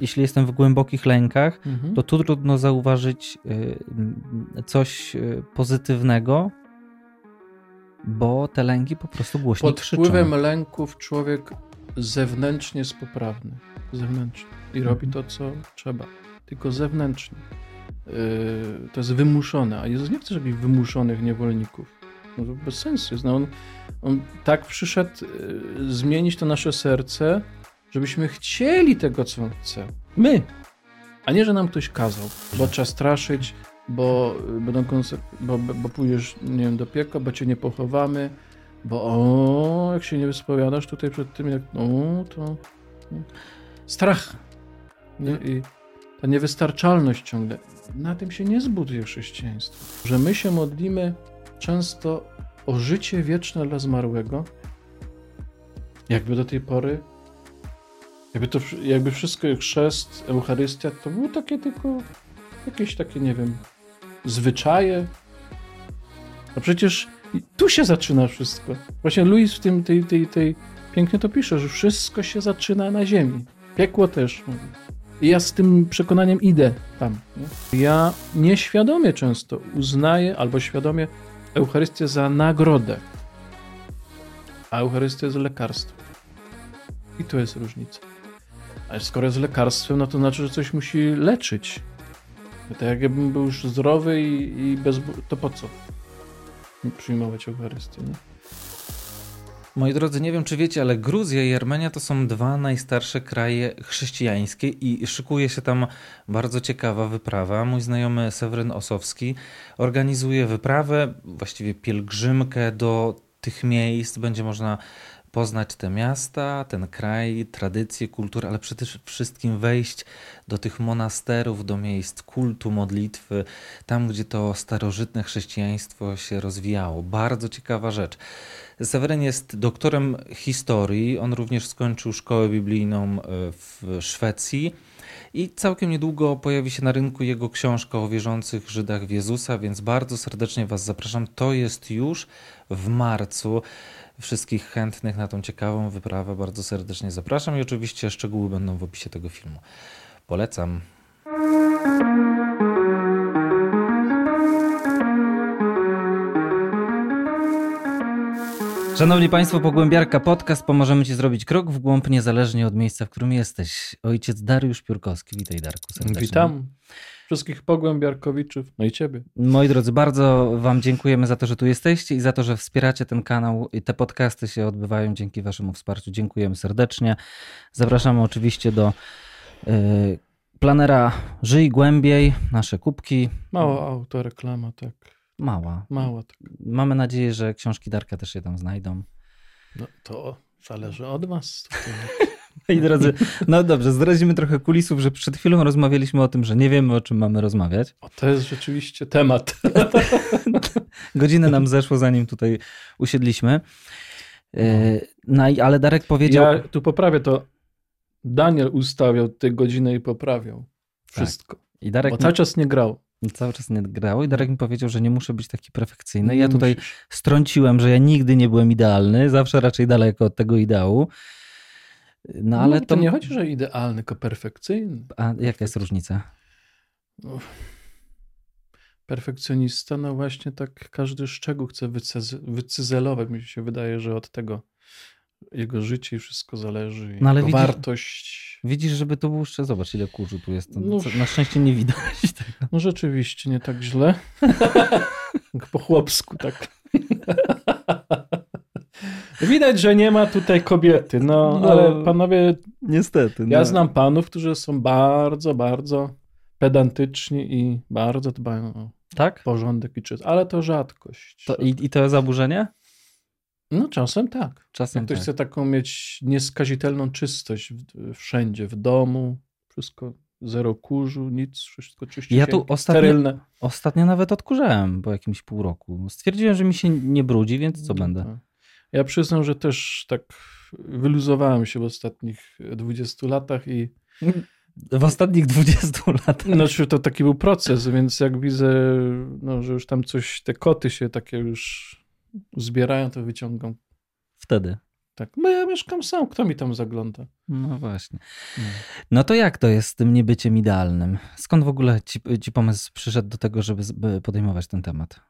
jeśli jestem w głębokich lękach, Mhm. to tu trudno zauważyć y, coś y, pozytywnego, bo te lęki po prostu głośniej Pod krzyczą. wpływem lęków człowiek zewnętrznie jest poprawny. Zewnętrznie. I robi Mhm. to, co trzeba. Tylko zewnętrznie. Yy, to jest wymuszone. A Jezus nie chce, żeby wymuszonych niewolników. No to bez sensu jest. No on, on tak przyszedł zmienić to nasze serce, żebyśmy chcieli tego, co chce. My. A nie, że nam ktoś kazał. Bo trzeba straszyć, bo, y, będą bo bo pójdziesz, nie wiem, do piekła, bo cię nie pochowamy, bo o, jak się nie wyspowiadasz tutaj przed tym, jak no, to no. strach. Nie? I ta niewystarczalność ciągle. Na tym się nie zbuduje chrześcijaństwo. Że my się modlimy często o życie wieczne dla zmarłego, jakby do tej pory, jakby, to, jakby wszystko, chrzest, Eucharystia, to było takie tylko jakieś takie, nie wiem, zwyczaje. A przecież tu się zaczyna wszystko. Właśnie Louis w tym, tej, tej, tej pięknie to pisze, że wszystko się zaczyna na ziemi. Piekło też. I ja z tym przekonaniem idę tam. Nie? Ja nieświadomie często uznaję, albo świadomie Eucharystię za nagrodę. A Eucharystia jest lekarstwem. I to jest różnica. Ale skoro jest lekarstwem, no to znaczy, że coś musi leczyć. To jakbym był już zdrowy i, i bez... To po co przyjmować Eucharystię? Nie? Moi drodzy, nie wiem czy wiecie, ale Gruzja i Armenia to są dwa najstarsze kraje chrześcijańskie i szykuje się tam bardzo ciekawa wyprawa. Mój znajomy Sewryn Osowski organizuje wyprawę, właściwie pielgrzymkę do tych miejsc. Będzie można poznać te miasta, ten kraj, tradycje, kulturę, ale przede wszystkim wejść do tych monasterów, do miejsc kultu, modlitwy, tam gdzie to starożytne chrześcijaństwo się rozwijało. Bardzo ciekawa rzecz. Seweryn jest doktorem historii. On również skończył szkołę biblijną e, w Szwecji. I całkiem niedługo pojawi się na rynku jego książka o wierzących Żydach w Jezusa, więc bardzo serdecznie Was zapraszam. To jest już w marcu. Wszystkich chętnych na tą ciekawą wyprawę bardzo serdecznie zapraszam i oczywiście szczegóły będą w opisie tego filmu. Polecam. Szanowni Państwo, Pogłębiarka Podcast pomożemy Ci zrobić krok w głąb niezależnie od miejsca, w którym jesteś. Ojciec Dariusz Piórkowski. Witaj Darku serdecznie. Witam wszystkich pogłębiarkowiczów, no i ciebie. Moi drodzy, bardzo Wam dziękujemy za to, że tu jesteście i za to, że wspieracie ten kanał. I te podcasty się odbywają dzięki Waszemu wsparciu. Dziękujemy serdecznie. Zapraszamy oczywiście do y, planera Żyj Głębiej, nasze kubki. Mała autoreklama, tak. Mała. Mała, tak. Mamy nadzieję, że książki Darka też się tam znajdą. No to zależy od was. Moi drodzy, no dobrze, zdradzimy trochę kulisów, że przed chwilą rozmawialiśmy o tym, że nie wiemy, o czym mamy rozmawiać. O, to jest rzeczywiście temat. Godzinę nam zeszło, zanim tutaj usiedliśmy. E, No, i- ale Darek powiedział... Ja tu poprawię to. Daniel ustawiał tę godzinę i poprawiał. Wszystko. I Darek Bo mi, cały czas nie grał. cały czas nie grało i Darek mi powiedział, że nie muszę być taki perfekcyjny. Ja Nie tutaj musisz. strąciłem, że ja nigdy nie byłem idealny, zawsze raczej daleko od tego ideału. No ale to, to... nie chodzi, że idealny, tylko perfekcyjny. A jaka jest różnica? Perfekcjonista, no właśnie tak każdy szczegół chce wycyz- wycyzelować. Mi się wydaje, że od tego jego życie i wszystko zależy. No ale widzisz- wartość. Widzisz, żeby to było jeszcze... Zobacz, ile kurzu tu jest. No. Na szczęście nie widać tego. No rzeczywiście, nie tak źle. Jak po chłopsku, tak. Widać, że nie ma tutaj kobiety, no, No. ale panowie, Niestety. ja no. znam panów, którzy są bardzo, bardzo pedantyczni i bardzo dbają o Tak? porządek i czystość, ale to rzadkość. To, i, I to zaburzenie? No czasem tak. Czasem Jak ktoś tak. chce taką mieć nieskazitelną czystość w, wszędzie, w domu, wszystko zero kurzu, nic, wszystko czyściutkie, Ja tu ostatnio- sterylne. Ostatnio nawet odkurzałem po jakimś pół roku. Stwierdziłem, że mi się nie brudzi, więc co będę? No. Ja przyznam, że też tak wyluzowałem się w ostatnich 20 latach i W ostatnich 20 latach. znaczy to taki był proces, więc jak widzę, no, że już tam coś, te koty się takie już zbierają, to wyciągam. Wtedy. tak. No ja mieszkam sam, kto mi tam zagląda? No właśnie. No to jak to jest z tym niebyciem idealnym? Skąd w ogóle ci, ci pomysł przyszedł do tego, żeby podejmować ten temat?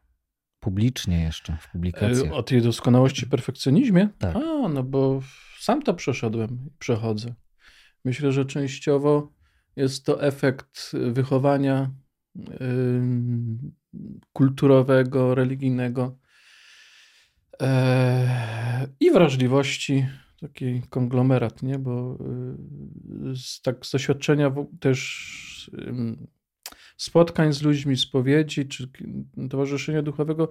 Publicznie jeszcze, w publikacjach. E, o tej doskonałości, perfekcjonizmie? Tak. A, no bo sam to przeszedłem i przechodzę. Myślę, że częściowo jest to efekt wychowania yy, kulturowego, religijnego yy, i wrażliwości, taki konglomerat, nie? Bo yy, z, tak z doświadczenia też spotkań z ludźmi, spowiedzi czy towarzyszenia duchowego,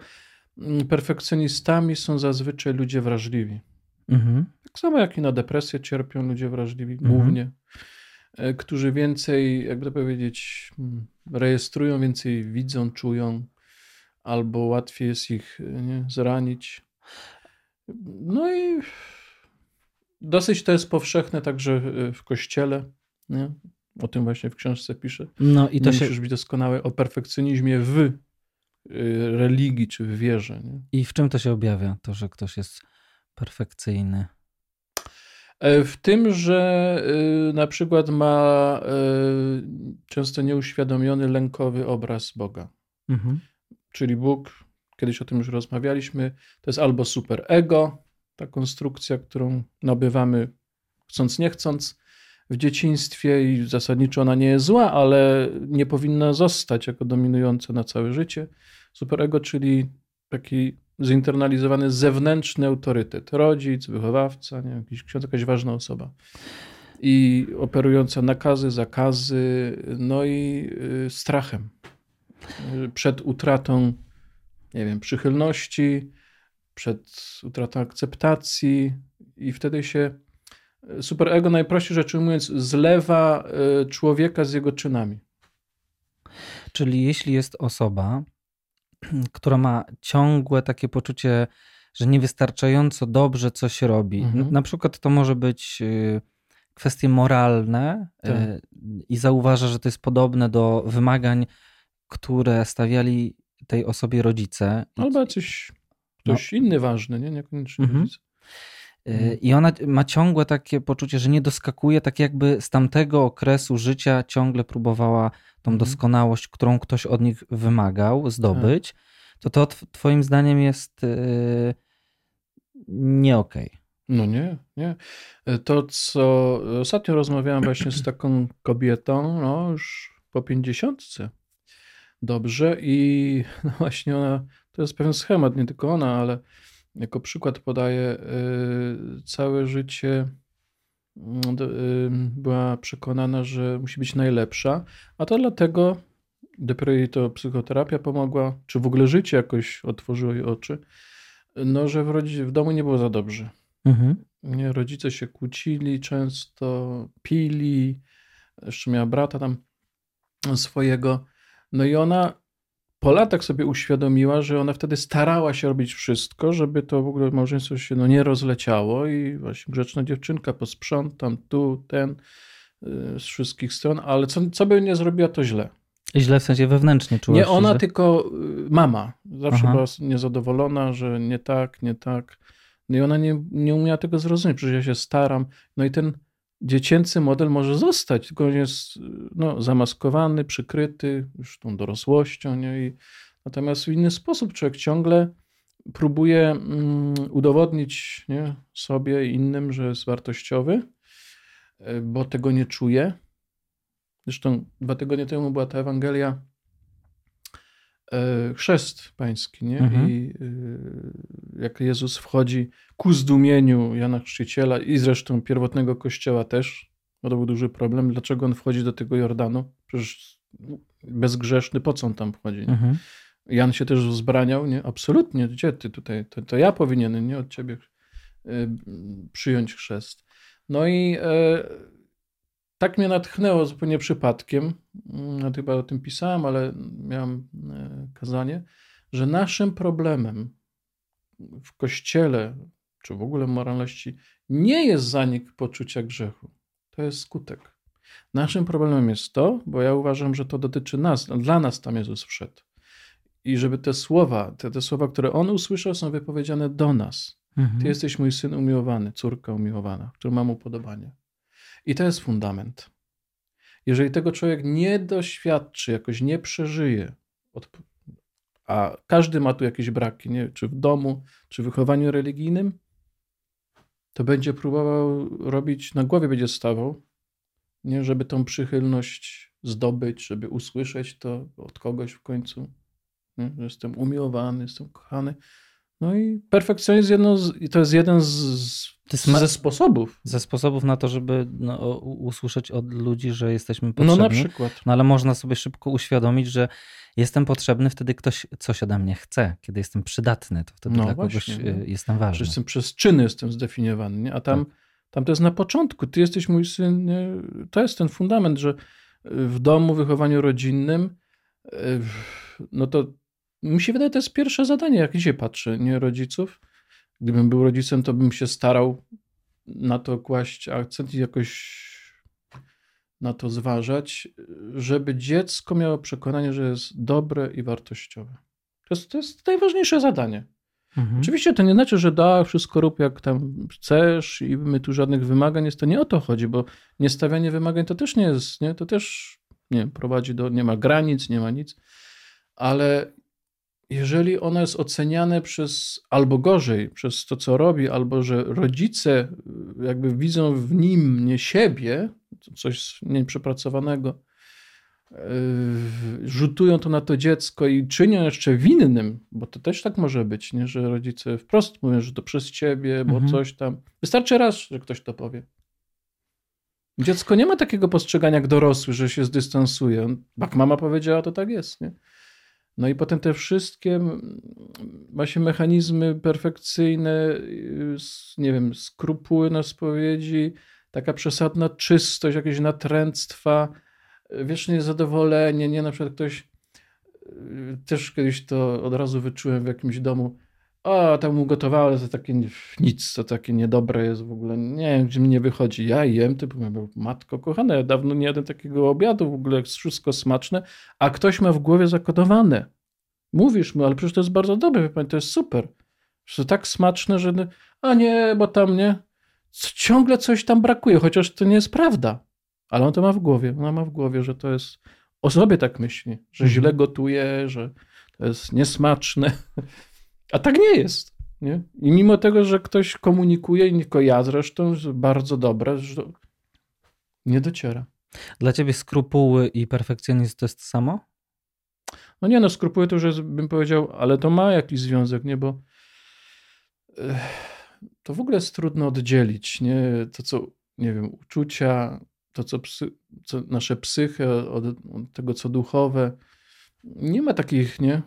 perfekcjonistami są zazwyczaj ludzie wrażliwi. Mhm. Tak samo jak i na depresję cierpią ludzie wrażliwi, mhm. głównie, e, którzy więcej, jakby to powiedzieć, mm, rejestrują, więcej widzą, czują, albo łatwiej jest ich e, nie, zranić. No i dosyć to jest powszechne także e, w kościele. Nie? O tym właśnie w książce piszę. No i to nie się... musisz być doskonały o perfekcjonizmie w religii czy w wierze. Nie? I w czym to się objawia, to, że ktoś jest perfekcyjny? E, w tym, że y, na przykład ma y, często nieuświadomiony lękowy obraz Boga. Mhm. Czyli Bóg, kiedyś o tym już rozmawialiśmy, to jest albo super ego, ta konstrukcja, którą nabywamy chcąc nie chcąc w dzieciństwie i zasadniczo ona nie jest zła, ale nie powinna zostać jako dominująca na całe życie. Super ego, czyli taki zinternalizowany zewnętrzny autorytet. Rodzic, wychowawca, nie, jakiś ksiądz, jakaś ważna osoba. I operująca nakazy, zakazy, no i y, strachem przed utratą, nie wiem, przychylności, przed utratą akceptacji i wtedy się superego najprościej rzecz ujmując zlewa y, człowieka z jego czynami. Czyli jeśli jest osoba, która ma ciągłe takie poczucie, że niewystarczająco dobrze coś robi. Mhm. Na przykład to może być y, kwestie moralne y, tak. i zauważa, że to jest podobne do wymagań, które stawiali tej osobie rodzice. Albo coś, ktoś no. inny ważny, nie? Niekoniecznie mhm. rodzice. Y, mhm. I ona ma ciągłe takie poczucie, że nie doskakuje, tak jakby z tamtego okresu życia ciągle próbowała tą mhm. doskonałość, którą ktoś od nich wymagał, zdobyć, to to twoim zdaniem jest yy, nie okej. Okay. No nie, nie. To, co ostatnio rozmawiałem właśnie z taką kobietą, no już po pięćdziesiątce. Dobrze i no właśnie ona, to jest pewien schemat, nie tylko ona, ale jako przykład podaje yy, całe życie była przekonana, że musi być najlepsza, a to dlatego dopiero jej to psychoterapia pomogła, czy w ogóle życie jakoś otworzyło jej oczy, no, że w, rodzi- w domu nie było za dobrze. Mhm. Nie, rodzice się kłócili często, pili, jeszcze miała brata tam swojego. No i ona po latach sobie uświadomiła, że ona wtedy starała się robić wszystko, żeby to w ogóle małżeństwo się no, nie rozleciało i właśnie grzeczna dziewczynka posprzątam tu, ten, y, z wszystkich stron, ale co, co by nie zrobiła, to źle. Źle w sensie wewnętrznie czuła Nie ona, źle? tylko y, mama. Zawsze Aha. była niezadowolona, że nie tak, nie tak. No i ona nie, nie umiała tego zrozumieć, przecież ja się staram. No i ten dziecięcy model może zostać, tylko on jest no, zamaskowany, przykryty już tą dorosłością. Nie? I, natomiast w inny sposób człowiek ciągle próbuje mm, udowodnić nie, sobie i innym, że jest wartościowy, e, bo tego nie czuje. Zresztą dwa tygodnie temu była ta Ewangelia chrzest pański, nie? Mhm. I e, jak Jezus wchodzi ku zdumieniu Jana Chrzciciela i zresztą pierwotnego kościoła też, bo to był duży problem, dlaczego on wchodzi do tego Jordanu? Przecież bezgrzeszny, po co on tam wchodzi? Mhm. Jan się też wzbraniał, nie? Absolutnie, gdzie ty tutaj? To, to ja powinienem, nie od ciebie e, przyjąć chrzest. No i tak mnie natchnęło zupełnie przypadkiem, mm, chyba o tym pisałem, ale miałem e, kazanie, że naszym problemem w kościele, czy w ogóle moralności, nie jest zanik poczucia grzechu. To jest skutek. Naszym problemem jest to, bo ja uważam, że to dotyczy nas, dla nas tam Jezus wszedł. I żeby te słowa, te, te słowa, które On usłyszał, są wypowiedziane do nas. Ty jesteś mój syn umiłowany, córka umiłowana, który mam upodobanie. I to jest fundament. Jeżeli tego człowiek nie doświadczy, jakoś nie przeżyje, a każdy ma tu jakieś braki, nie? czy w domu, czy w wychowaniu religijnym, to będzie próbował robić, na głowie będzie stawał, nie? żeby tą przychylność zdobyć, żeby usłyszeć to od kogoś w końcu, nie? że jestem umiłowany, jestem kochany. No i perfekcjonizm jedno z, to jest jeden z, ze sposobów. Ze sposobów na to, żeby no, usłyszeć od ludzi, że jesteśmy potrzebni. No na przykład. No ale można sobie szybko uświadomić, że jestem potrzebny wtedy ktoś coś ode mnie chce. Kiedy jestem przydatny, to wtedy no dla właśnie, kogoś no. jestem ważny. Jestem przez czyny jestem zdefiniowany, nie? a tam, tak. tam to jest na początku. Ty jesteś mój syn. Nie? To jest ten fundament, że w domu, wychowaniu rodzinnym, no to mi się wydaje, to jest pierwsze zadanie, jak dzisiaj patrzę, nie rodziców. Gdybym był rodzicem, to bym się starał na to kłaść akcent i jakoś na to zważać, żeby dziecko miało przekonanie, że jest dobre i wartościowe. To jest, to jest najważniejsze zadanie. Mhm. Oczywiście to nie znaczy, że da, wszystko rób jak tam chcesz i my tu żadnych wymagań jest. To nie o to chodzi, bo niestawianie wymagań to też nie jest, nie? to też nie prowadzi do, nie ma granic, nie ma nic, ale jeżeli ono jest oceniane przez, albo gorzej, przez to, co robi, albo że rodzice y, jakby widzą w nim nie siebie, coś nieprzepracowanego, yy, rzutują to na to dziecko i czynią jeszcze winnym, bo to też tak może być, nie? że rodzice wprost mówią, że to przez ciebie, bo mhm. coś tam. Wystarczy raz, że ktoś to powie. Dziecko nie ma takiego postrzegania jak dorosły, że się zdystansuje. Jak mama powiedziała, to tak jest. Nie? No i potem te wszystkie właśnie mechanizmy perfekcyjne, nie wiem, skrupuły na spowiedzi, taka przesadna czystość, jakieś natręctwa, wieczne niezadowolenie, nie? Na przykład ktoś, też kiedyś to od razu wyczułem w jakimś domu, o, tam ugotowało, to takie nic, to takie niedobre jest w ogóle, nie wiem, gdzie mi nie wychodzi. Ja jem, typu, matko kochana, ja dawno nie jadłem takiego obiadu, w ogóle jest wszystko smaczne, a ktoś ma w głowie zakodowane. Mówisz mu, ale przecież to jest bardzo dobre, wie pani, to jest super. Że to tak smaczne, że a nie, bo tam nie, ciągle coś tam brakuje, chociaż to nie jest prawda. Ale on to ma w głowie, ona ma w głowie, że to jest, o sobie tak myśli, że mhm. źle gotuje, że to jest niesmaczne. A tak nie jest. Nie? I mimo tego, że ktoś komunikuje, i tylko ja zresztą, bardzo dobre, że nie dociera. Dla ciebie skrupuły i perfekcjonizm to jest to samo? No nie, no skrupuły to już jest, bym powiedział, ale to ma jakiś związek, nie, bo to w ogóle jest trudno oddzielić, nie, to co, nie wiem, uczucia, to co, psy, co nasze psychy od, od tego, co duchowe, nie ma takich, nie,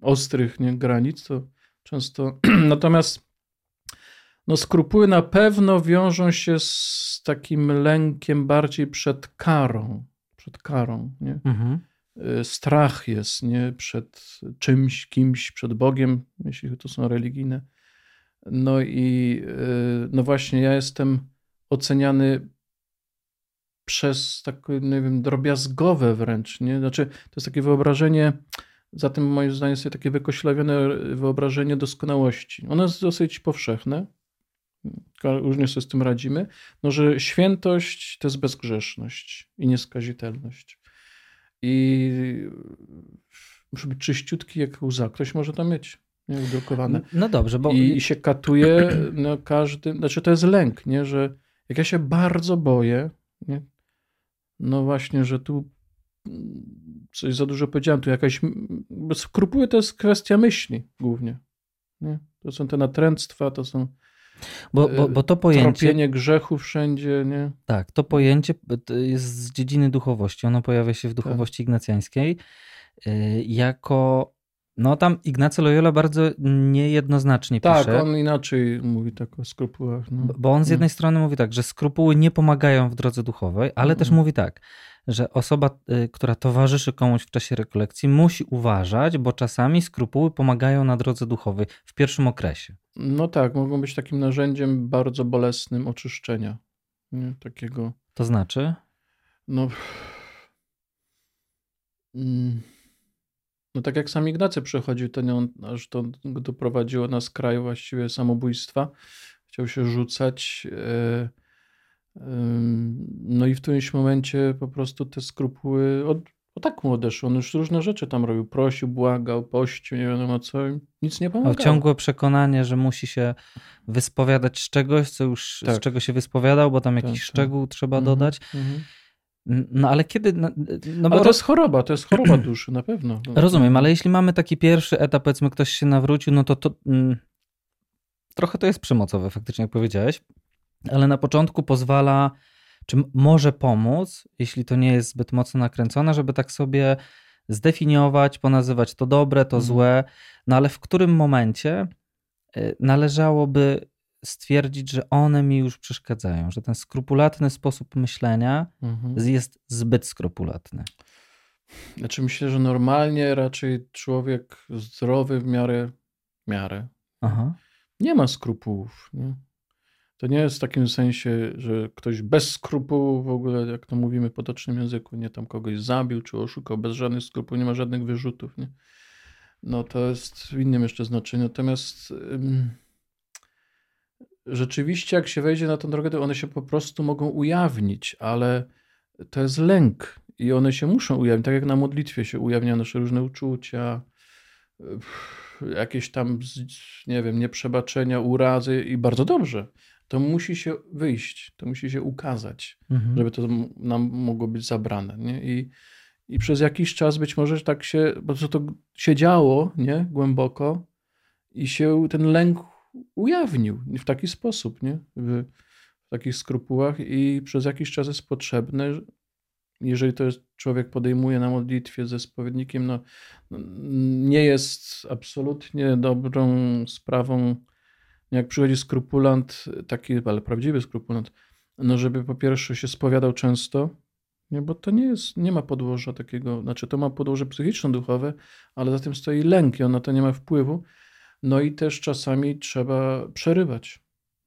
ostrych nie, granic, to często. Natomiast no, skrupuły na pewno wiążą się z takim lękiem bardziej przed karą. Przed karą. Nie? Mhm. Y, strach jest nie? przed czymś, kimś, przed Bogiem, jeśli to są religijne. No i y, no właśnie, ja jestem oceniany przez takie, nie wiem, drobiazgowe wręcz, nie? Znaczy, to jest takie wyobrażenie, Zatem moim zdaniem jest takie wykoślawione wyobrażenie doskonałości. Ono jest dosyć powszechne, różnie sobie z tym radzimy, no, że świętość to jest bezgrzeszność i nieskazitelność. I muszę być czyściutki jak łza. Ktoś może to mieć nie. No dobrze, bo... I, I, się katuje no, każdy, znaczy to jest lęk, nie, że jak ja się bardzo boję, nie, no właśnie, że tu coś za dużo powiedziałem, tu jakaś skrupuły to jest kwestia myśli głównie. Nie? To są te natręctwa, to są bo, bo, bo to pojęcie. Tropienie grzechu wszędzie, nie? Tak, to pojęcie jest z dziedziny duchowości. Ono pojawia się w tak. duchowości tak. ignacjańskiej y, jako. No tam Ignacy Loyola bardzo niejednoznacznie tak, pisze. Tak, on inaczej mówi tak o skrupułach. No. Bo on z jednej strony mówi tak, że skrupuły nie pomagają w drodze duchowej, ale też mówi tak, że osoba, y, która towarzyszy komuś w czasie rekolekcji, musi uważać, bo czasami skrupuły pomagają na drodze duchowej w pierwszym okresie. No tak, mogą być takim narzędziem bardzo bolesnym oczyszczenia. Nie? Takiego. To znaczy? No. Mm, No tak jak sam Ignacy przechodził, to nie on, aż to doprowadziło na skraj właściwie samobójstwa. Chciał się rzucać. E, no i w którymś momencie po prostu te skrupuły od, o tak mu odeszły. On już różne rzeczy tam robił. Prosił, błagał, pościł, nie wiadomo co. Nic nie pomagało. ciągłe przekonanie, że musi się wyspowiadać z czegoś, co już tak. z czego się wyspowiadał, bo tam jakiś tak, tak. szczegół tak. trzeba mhm, dodać. Mhm. No ale kiedy. No, no ale to jest choroba, to jest choroba duszy, na pewno. Rozumiem, ale jeśli mamy taki pierwszy etap, powiedzmy, ktoś się nawrócił, no to, to mm, trochę to jest przemocowe, faktycznie, jak powiedziałeś, ale na początku pozwala, czy może pomóc, jeśli to nie jest zbyt mocno nakręcone, żeby tak sobie zdefiniować, ponazywać to dobre, to mhm. złe, no ale w którym momencie y, należałoby stwierdzić, że one mi już przeszkadzają, że ten skrupulatny sposób myślenia mhm. jest zbyt skrupulatny. Znaczy myślę, że normalnie raczej człowiek zdrowy w miarę, miarę Aha. nie ma skrupułów. Nie? To nie jest w takim sensie, że ktoś bez skrupułów w ogóle, jak to mówimy w potocznym języku, nie tam kogoś zabił czy oszukał, bez żadnych skrupuł, nie ma żadnych wyrzutów. Nie? No to jest w innym jeszcze znaczeniu. Natomiast rzeczywiście, jak się wejdzie na tę drogę, to one się po prostu mogą ujawnić, ale to jest lęk i one się muszą ujawnić. Tak jak na modlitwie się ujawnia nasze różne uczucia, jakieś tam, nie wiem, nieprzebaczenia, urazy i bardzo dobrze. To musi się wyjść, to musi się ukazać, mhm. żeby to nam mogło być zabrane. Nie? I, I przez jakiś czas być może tak się, bo to się działo nie? głęboko i się ten lęk ujawnił w taki sposób, nie? W, w takich skrupułach i przez jakiś czas jest potrzebne, jeżeli to jest, człowiek podejmuje na modlitwie ze spowiednikiem, no, nie jest absolutnie dobrą sprawą, jak przychodzi skrupulant, taki, ale prawdziwy skrupulant, no żeby po pierwsze się spowiadał często, nie, bo to nie jest, nie ma podłoża takiego, znaczy to ma podłoże psychiczno-duchowe, ale za tym stoi lęk i on na to nie ma wpływu. No i też czasami trzeba przerywać.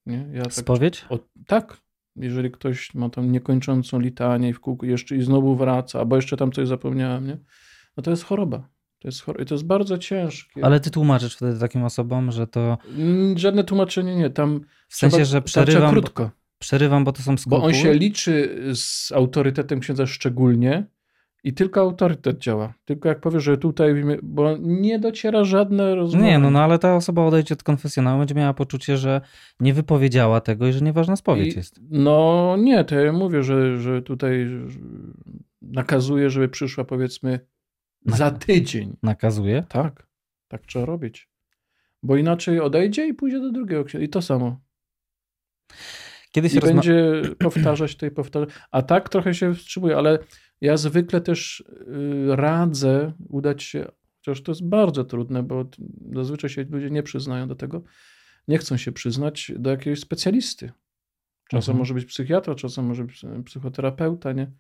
Nie? Ja tak, Spowiedź? O, tak. Jeżeli ktoś ma tam niekończącą litanię i w kółku jeszcze i znowu wraca, albo jeszcze tam coś zapomniałem, nie? no to jest choroba. To jest, chor- to jest bardzo ciężkie. Ale ty tłumaczysz wtedy takim osobom, że to. Mm, żadne tłumaczenie nie. Tam w sensie, trzeba, że przerywam. Krótko. Bo, przerywam, bo to są skrupuły. Bo on się liczy z autorytetem księdza szczególnie, i tylko autorytet działa. Tylko jak powiesz, że tutaj, bo nie dociera żadne rozmowy. Nie, no, no ale ta osoba odejdzie od konfesjonału, będzie miała poczucie, że nie wypowiedziała tego i że nieważna spowiedź I, jest. No nie, to ja mówię, że, że tutaj nakazuje, żeby przyszła powiedzmy Nak za tydzień. Nakazuje? Tak, tak trzeba robić. Bo inaczej odejdzie i pójdzie do drugiego księdza. I to samo. Kiedyś I będzie powtarzać to i powtarzać. A tak trochę się wstrzymuje, ale ja zwykle też y, radzę udać się, chociaż to jest bardzo trudne, bo zazwyczaj się ludzie nie przyznają do tego, nie chcą się przyznać do jakiegoś specjalisty. Czasem mhm. może być psychiatra, czasem może być e, psychoterapeuta, nie?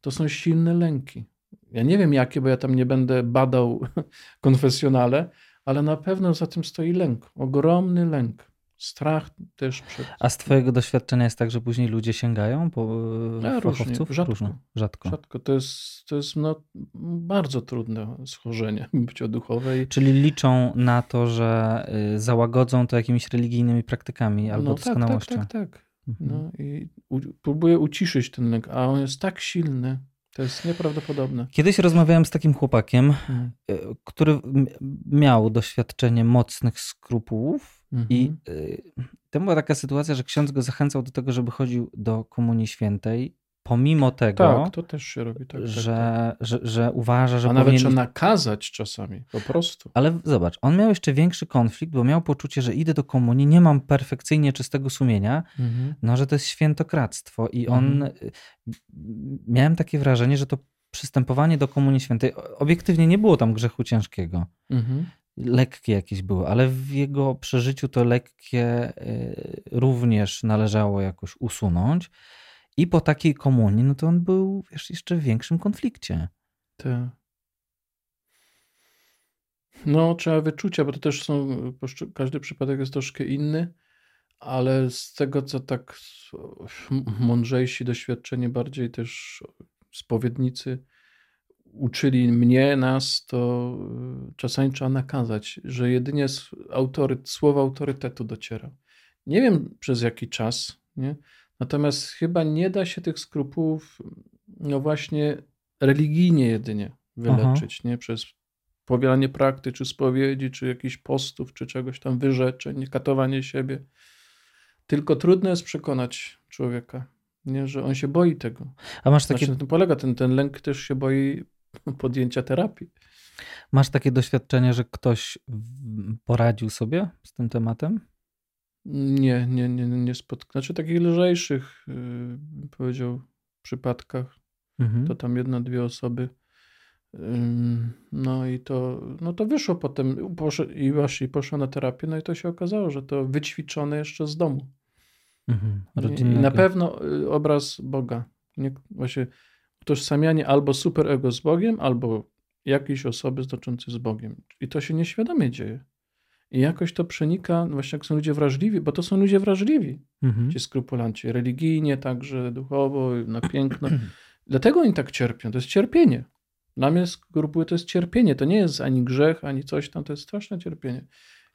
To są silne lęki. Ja nie wiem jakie, bo ja tam nie będę badał konfesjonale, ale na pewno za tym stoi lęk, ogromny lęk. Strach też przed... A z twojego doświadczenia jest tak, że później ludzie sięgają po ja, fachowców? Rzadko. Różno. Rzadko. Rzadko. To jest, to jest no, bardzo trudne schorzenie bycioduchowe. Czyli liczą na to, że y, załagodzą to jakimiś religijnymi praktykami albo no, tak, doskonałością. Tak, tak, tak. Mhm. No, i u, próbuję uciszyć ten lęk, a on jest tak silny, to jest nieprawdopodobne. Kiedyś rozmawiałem z takim chłopakiem, hmm. który miał doświadczenie mocnych skrupułów Mhm. I y, to była taka sytuacja, że ksiądz go zachęcał do tego, żeby chodził do Komunii Świętej, pomimo tego, tak, to też się robi, tak, tak że, tak. Że, że uważa, że A powinien... nawet trzeba nakazać czasami, po prostu. Ale zobacz, on miał jeszcze większy konflikt, bo miał poczucie, że idę do komunii, nie mam perfekcyjnie czystego sumienia, mhm. no, że to jest świętokradztwo i on... Mhm. Y, miałem takie wrażenie, że to przystępowanie do Komunii Świętej, obiektywnie nie było tam grzechu ciężkiego. Mhm lekkie jakieś były, ale w jego przeżyciu to lekkie y, również należało jakoś usunąć. I po takiej komunii, no to on był wiesz, jeszcze w większym konflikcie. Tak. No, trzeba wyczucia, bo to też są, każdy przypadek jest troszkę inny, ale z tego, co tak mądrzejsi, doświadczeni bardziej też spowiednicy uczyli mnie, nas, to y, czasami trzeba nakazać, że jedynie autory, słowo autorytetu dociera. Nie wiem przez jaki czas, nie? Natomiast chyba nie da się tych skrupułów, no właśnie, religijnie jedynie wyleczyć, Aha. nie? Przez powielanie prakty, czy spowiedzi, czy jakichś postów, czy czegoś tam wyrzeczeń, katowanie siebie. Tylko trudno jest przekonać człowieka, nie, że on się boi tego. A masz takie... Znaczy, na tym polega ten, ten lęk, też się boi podjęcia terapii. Masz takie doświadczenie, że ktoś poradził sobie z tym tematem? Nie, nie, nie, nie spotkałem. Znaczy takich lżejszych, yy, powiedział, przypadkach. Mhm. To tam jedna, dwie osoby. No i to, no to wyszło potem poszło, i właśnie poszło na terapię, no i to się okazało, że to wyćwiczone jeszcze z domu. Mhm, I na pewno y, obraz Boga. Nie, właśnie utożsamianie albo superego z Bogiem, albo jakiejś osoby znaczącej z Bogiem. I to się nieświadomie dzieje. I jakoś to przenika, no właśnie jak są ludzie wrażliwi, bo to są ludzie wrażliwi, mhm. ci skrupulanci, religijnie, także duchowo, na piękno. Dlatego oni tak cierpią, to jest cierpienie. Dla mnie skrupuły to jest cierpienie, to nie jest ani grzech, ani coś tam, to jest straszne cierpienie.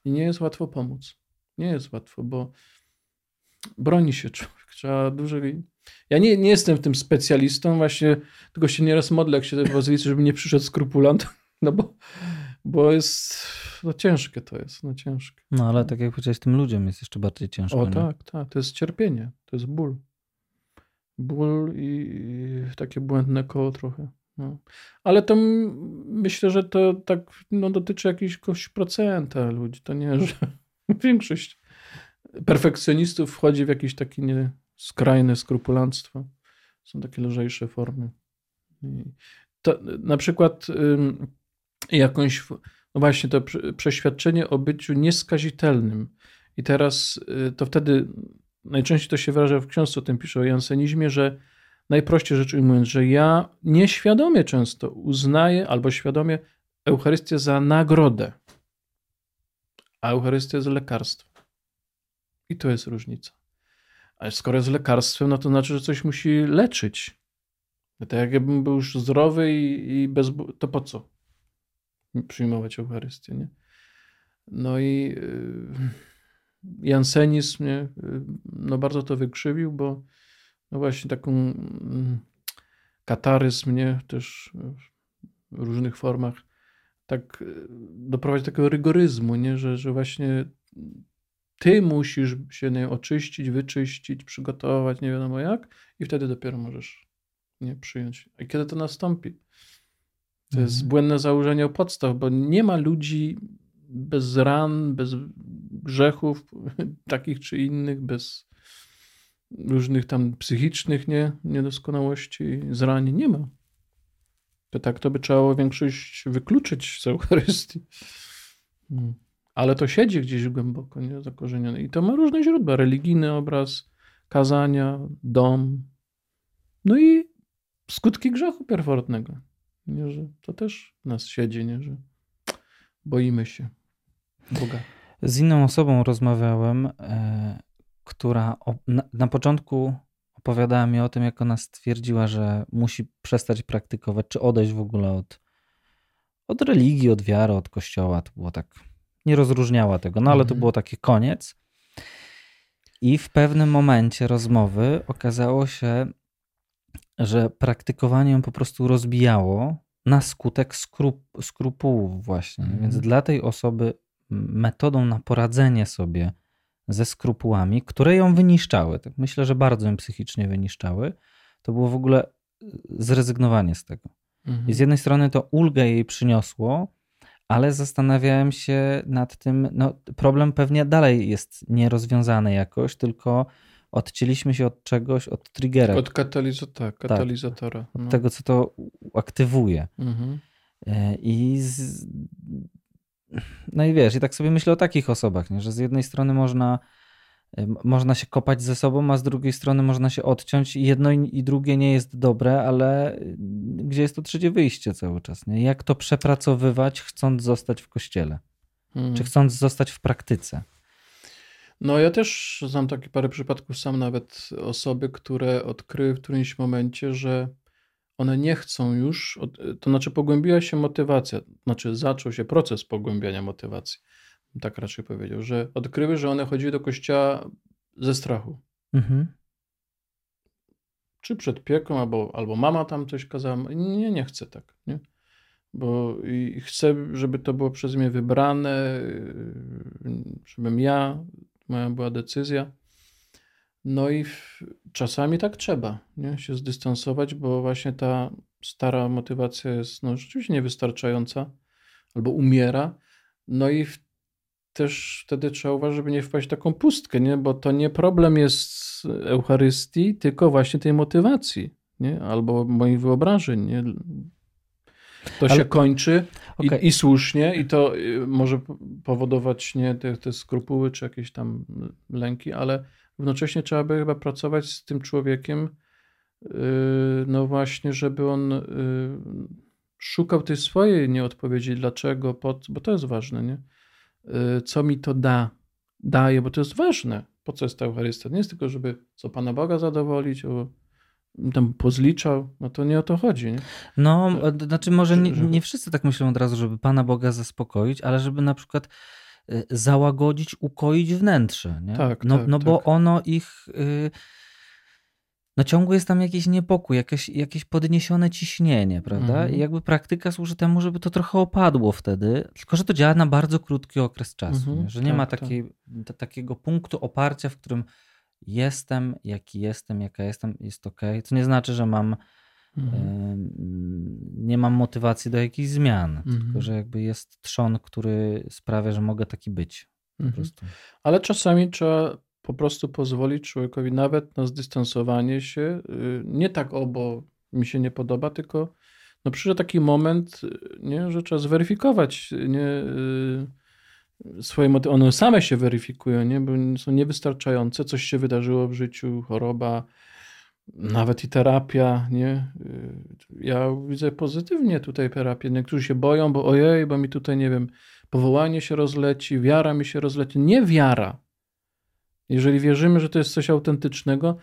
I nie jest łatwo pomóc. Nie jest łatwo, bo broni się człowiek. Trzeba dużo. Ja nie, nie jestem w tym specjalistą, właśnie tylko się nieraz modlę, jak się pozwolić, żeby nie przyszedł skrupulant, no bo, bo jest, no ciężkie to jest, no ciężkie. No ale tak jak powiedziałeś, tym ludziom jest jeszcze bardziej ciężko. O nie? tak, tak, to jest cierpienie, to jest ból. Ból i, i takie błędne koło trochę. No. Ale to myślę, że to tak no, dotyczy jakiegoś procenta ludzi. To nie, że większość perfekcjonistów wchodzi w jakieś takie nie, skrajne skrupulanstwo. Są takie lżejsze formy. To, na przykład ym, jakąś, no właśnie to przeświadczenie o byciu nieskazitelnym. I teraz y, to wtedy najczęściej to się wyraża w książce, o tym pisze o jansenizmie, że najprościej rzecz ujmując, że ja nieświadomie często uznaję albo świadomie Eucharystię za nagrodę, a Eucharystia jest lekarstwo. I to jest różnica. Ale skoro jest lekarstwem, no to znaczy, że coś musi leczyć. Tak jakbym był już zdrowy i, i bez... To po co przyjmować Eucharystię, nie? No i yy, jansenizm mnie yy, no bardzo to wykrzywił, bo no właśnie taką mm, kataryzm mnie też w różnych formach tak y, doprowadzić do takiego rygoryzmu, nie? Że, że właśnie ty musisz się nie oczyścić, wyczyścić, przygotować, nie wiadomo jak i wtedy dopiero możesz nie przyjąć. A kiedy to nastąpi? To mhm. jest błędne założenie o podstaw, bo nie ma ludzi bez ran, bez grzechów takich czy innych, bez różnych tam psychicznych nie, niedoskonałości, zranień. Nie ma. To tak to by trzeba większość wykluczyć z Eucharystii. Hmm. Ale to siedzi gdzieś głęboko, nie zakorzenione. I to ma różne źródła. Religijny obraz, kazania, dom. No i skutki grzechu pierwotnego. Nie, że to też nas siedzi, nie, że boimy się Boga. Z inną osobą rozmawiałem, e, która na, na początku opowiadała mi o tym, jak ona stwierdziła, że musi przestać praktykować, czy odejść w ogóle od, od religii, od wiary, od kościoła. To było tak, nie rozróżniała tego, no ale to mhm. było taki koniec. I w pewnym momencie rozmowy okazało się, że praktykowanie ją po prostu rozbijało na skutek skrup, skrupułów właśnie. Mhm. Więc dla tej osoby metodą na poradzenie sobie ze skrupułami, które ją wyniszczały, tak myślę, że bardzo ją psychicznie wyniszczały, to było w ogóle zrezygnowanie z tego. Mhm. I z jednej strony to ulgę jej przyniosło, ale zastanawiałem się nad tym, no problem pewnie dalej jest nierozwiązany jakoś, tylko odcięliśmy się od czegoś, od triggera. Od katalizatora. Tak, katalizatora tak, od tego, co to aktywuje. Mhm. E, I z... no i wiesz, i tak sobie myślę o takich osobach, nie? że z jednej strony można można się kopać ze sobą, a z drugiej strony można się odciąć i jedno i drugie nie jest dobre, ale gdzie jest to trzecie wyjście cały czas? Nie? Jak to przepracowywać, chcąc zostać w kościele? Hmm. Czy chcąc zostać w praktyce? No ja też znam takie parę przypadków, sam nawet osoby, które odkryły w którymś momencie, że one nie chcą już, to znaczy pogłębiła się motywacja, to znaczy zaczął się proces pogłębiania motywacji. Tak raczej powiedział, że odkryły, że one chodziły do kościoła ze strachu. Mhm. Czy przed pieką, albo, albo mama tam coś kazała. Nie, nie chcę tak. Nie? Bo i chcę, żeby to było przez mnie wybrane, żebym ja, moja była decyzja. No i czasami tak trzeba, nie? się zdystansować, bo właśnie ta stara motywacja jest no, rzeczywiście niewystarczająca albo umiera. No i w, też wtedy trzeba uważać, żeby nie wpaść w taką pustkę, nie? bo to nie problem jest Eucharystii, tylko właśnie tej motywacji nie? albo moich wyobrażeń. Nie? To Ale... się kończy okay. i, i, słusznie, i to y, może powodować nie te, te skrupuły czy jakieś tam lęki, ale Równocześnie trzeba by chyba pracować z tym człowiekiem, yy, no właśnie, żeby on yy, szukał tej swojej nieodpowiedzi, dlaczego, pod, bo to jest ważne, nie? Co mi to da, daje, bo to jest ważne. Po co jest ta Eucharystia? Nie jest tylko, żeby co Pana Boga zadowolić, o, tam pozliczał, no to nie o to chodzi. Nie? No, znaczy może nie, nie wszyscy tak myślą od razu, żeby Pana Boga zaspokoić, ale żeby na przykład Y, załagodzić, ukoić wnętrze. Nie? Tak, no, tak, no bo tak. ono ich. Y, no ciągle jest tam jakiś niepokój, jakieś, jakieś podniesione ciśnienie, prawda? Mhm. I jakby praktyka służy temu, żeby to trochę opadło wtedy, tylko że to działa na bardzo krótki okres czasu, mhm, że nie tak, ma takiej, tak. takiego punktu oparcia, w którym jestem, jaki jestem, jaka jestem, jest ok. To nie znaczy, że mam Mhm. Nie mam motywacji do jakichś zmian, mhm. tylko że jakby jest trzon, który sprawia, że mogę taki być. Mhm. Ale czasami trzeba po prostu pozwolić człowiekowi nawet na zdystansowanie się. Y, nie tak, o, bo mi się nie podoba, tylko no przyszedł taki moment, y, nie, że trzeba zweryfikować nie, y, swoje motywy. One same się weryfikują, nie, bo są niewystarczające. Coś się wydarzyło w życiu, choroba, nawet i terapia, nie? Ja widzę pozytywnie tutaj terapię. Niektórzy się boją, bo ojej, bo mi tutaj, nie wiem, powołanie się rozleci, wiara mi się rozleci. Nie wiara. Jeżeli wierzymy, że to jest coś autentycznego,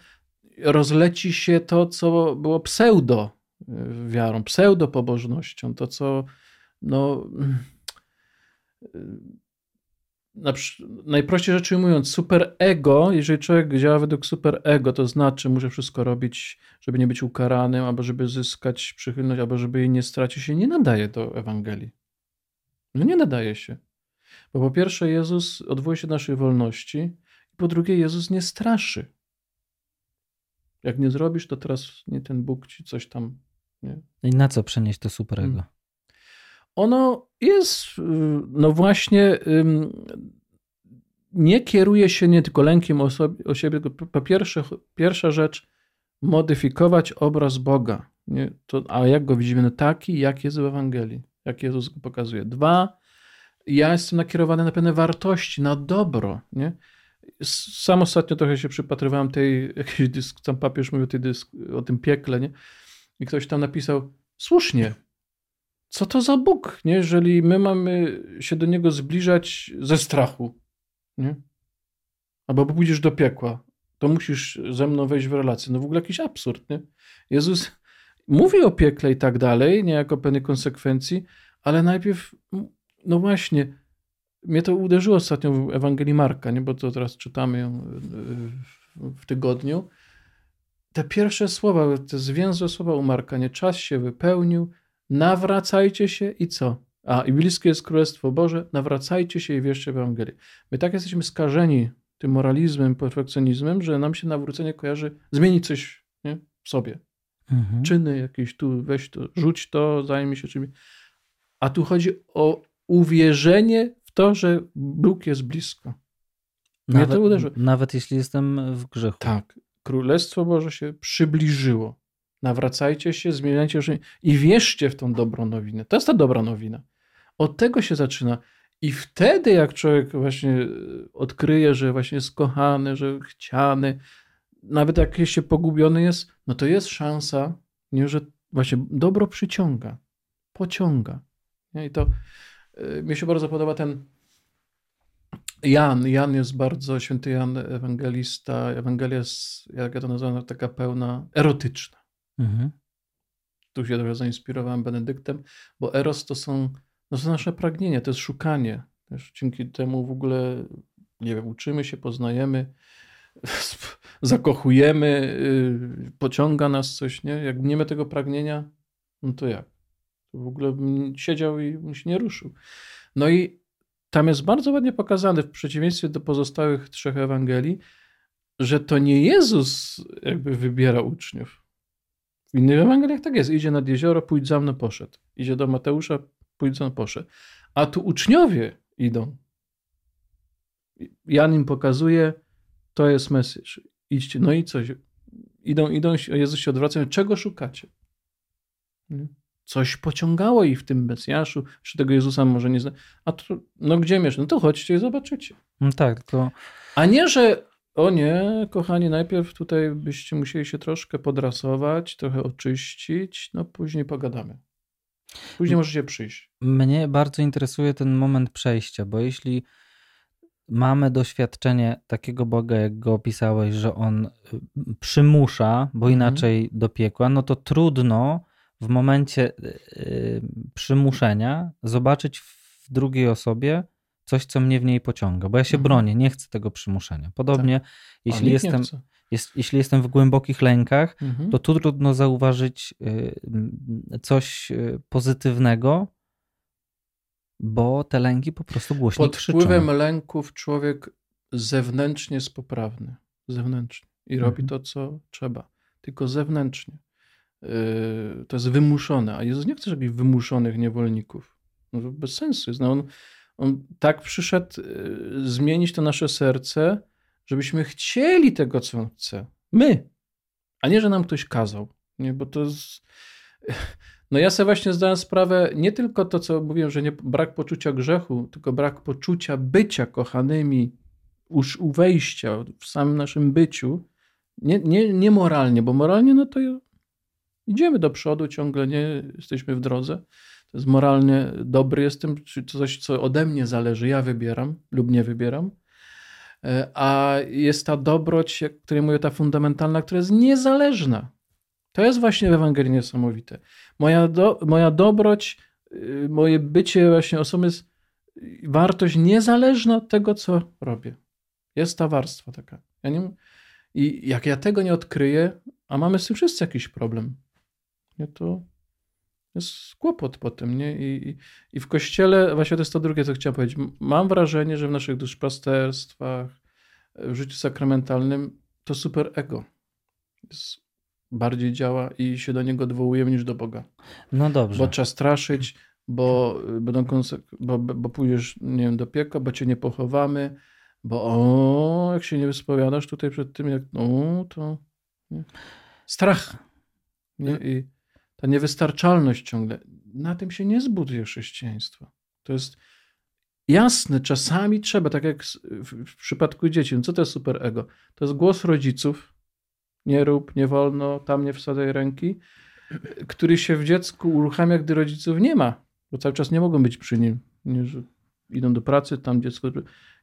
rozleci się to, co było pseudo y, wiarą, pseudo pobożnością, to co no najprościej rzecz ujmując, super ego, jeżeli człowiek działa według super ego, to znaczy muszę wszystko robić, żeby nie być ukaranym, albo żeby zyskać przychylność, albo żeby jej nie stracić, się nie nadaje do Ewangelii. No nie nadaje się. Bo po pierwsze Jezus odwołuje się do naszej wolności, i po drugie Jezus nie straszy. Jak nie zrobisz, to teraz nie ten Bóg ci coś tam. Nie? I na co przenieść to superego? Hmm ono jest, no właśnie, nie kieruje się nie tylko lękiem o, sobie, o siebie, tylko po pierwsze, pierwsza rzecz, modyfikować obraz Boga. Nie? To, a jak go widzimy? No taki, jak jest w Ewangelii, jak Jezus go pokazuje. Dwa, ja jestem nakierowany na pewne wartości, na dobro. Nie? Sam ostatnio trochę się przypatrywałem tej, jakiś dysk, tam papież mówił o, dysk, o tym piekle, nie? I ktoś tam napisał, słusznie, co to za Bóg, nie? jeżeli my mamy się do Niego zbliżać ze strachu, nie? albo pójdziesz do piekła, to musisz ze mną wejść w relację. No w ogóle jakiś absurd, nie? Jezus mówi o piekle i tak dalej, nie jako pewnej konsekwencji, ale najpierw, no właśnie, mnie to uderzyło ostatnio w Ewangelii Marka, nie? bo to teraz czytamy ją w tygodniu. Te pierwsze słowa, te zwięzłe słowa u Marka, nie? Czas się wypełnił, nawracajcie się i co? A, i bliskie jest Królestwo Boże, nawracajcie się i wierzcie w Ewangelię. My tak jesteśmy skażeni tym moralizmem, perfekcjonizmem, że nam się nawrócenie kojarzy zmienić coś nie? w sobie. Mhm. Czyny jakieś tu, weź to, rzuć to, zajmij się czymś. A tu chodzi o uwierzenie w to, że Bóg jest blisko. Mnie nawet, to uderzyło. Nawet jeśli jestem w grzechu. Tak. Królestwo Boże się przybliżyło. Nawracajcie się, zmieniajcie się i wierzcie w tą dobrą nowinę. To jest ta dobra nowina. Od tego się zaczyna. I wtedy, jak człowiek właśnie e, odkryje, że właśnie jest kochany, że chciany, nawet jak się pogubiony jest, no to jest szansa, nie, że właśnie dobro przyciąga, pociąga. Nie? I to y, mi się bardzo podoba ten Jan. Jan jest bardzo, święty Jan, ewangelista. Ewangelia jest, jak ja to nazywam, taka pełna erotyczna. Mhm. tu się trochę zainspirowałem Benedyktem, bo eros to są, no to nasze pragnienie, to jest szukanie. Też dzięki temu w ogóle, nie wiem, uczymy się, poznajemy, zakochujemy, y, pociąga nas coś, nie? Jak nie ma tego pragnienia, no to jak? W ogóle siedział i bym się nie ruszył. No i tam jest bardzo ładnie pokazane, w przeciwieństwie do pozostałych trzech Ewangelii, że to nie Jezus jakby wybiera uczniów. W innych Ewangeliach tak jest. Idzie nad jezioro, pójdź za mną, poszedł. Idzie do Mateusza, pójdź za mną, poszedł. A tu uczniowie idą. Jan im pokazuje, to jest Mesjasz. Idźcie. No i coś. Idą, idą, Jezus się odwraca. Czego szukacie? Coś pociągało ich w tym Mesjaszu, czy tego Jezusa może nie zna. A to, no gdzie miesz? No to chodźcie i zobaczycie. No tak, tylko... A nie, że o nie, kochani, najpierw tutaj byście musieli się troszkę podrasować, trochę oczyścić, no później pogadamy. Później możecie przyjść. Mnie bardzo interesuje ten moment przejścia, bo jeśli mamy doświadczenie takiego Boga, jak go opisałeś, że on y, przymusza, bo mhm. inaczej do piekła, no to trudno w momencie yy, przymuszenia zobaczyć w drugiej osobie coś, co mnie w niej pociąga, bo ja się mhm. bronię, nie chcę tego przymuszenia. Podobnie, tak. jeśli, jestem, jest, jeśli jestem w głębokich lękach, mhm. to tu trudno zauważyć y, coś y, pozytywnego, bo te lęki po prostu głośniej Pod krzyczą. wpływem lęków człowiek zewnętrznie jest poprawny. Zewnętrznie. I mhm. robi to, co trzeba. Tylko zewnętrznie. Yy, to jest wymuszone. A Jezus nie chce żadnych wymuszonych niewolników. No, bez sensu jest. No, on, on tak przyszedł yy, zmienić to nasze serce, żebyśmy chcieli tego, co on chce. My. A nie, że nam ktoś kazał. Nie, bo to jest... No ja sobie właśnie zdałem sprawę, nie tylko to, co mówiłem, że nie, brak poczucia grzechu, tylko brak poczucia bycia kochanymi już u wejścia, w samym naszym byciu. Nie, nie, nie moralnie, bo moralnie no to idziemy do przodu, ciągle nie jesteśmy w drodze. To jest moralnie dobry jestem, czy coś, co ode mnie zależy, ja wybieram lub nie wybieram. E, a jest ta dobroć, o której mówię, ta fundamentalna, która jest niezależna. To jest właśnie w Ewangelii niesamowite. Moja, do, moja dobroć, y, moje bycie właśnie osobą jest wartość niezależna od tego, co robię. Jest ta warstwa taka. Ja nie, I jak ja tego nie odkryję, a mamy z tym wszyscy jakiś problem, nie, to jest kłopot potem. Nie? I, i, I w kościele, właśnie to jest to drugie, co chciałem powiedzieć. Mam wrażenie, że w naszych duszpasterstwach, w życiu sakramentalnym to super ego. Jest bardziej działa i się do niego odwołujemy niż do Boga. No dobrze. Bo trzeba straszyć, bo, będą konsek- bo, bo pójdziesz nie wiem, do piekła, bo cię nie pochowamy, bo o, jak się nie wyspowiadasz tutaj przed tym, jak no, to nie. strach. Nie? I ta niewystarczalność ciągle. Na tym się nie zbuduje chrześcijaństwo. To jest jasne, czasami trzeba, tak jak w przypadku dzieci. No co to jest superego? To jest głos rodziców, nie rób, nie wolno, tam nie wsadzaj ręki, który się w dziecku uruchamia, gdy rodziców nie ma, bo cały czas nie mogą być przy nim. Nie, że idą do pracy, tam dziecko.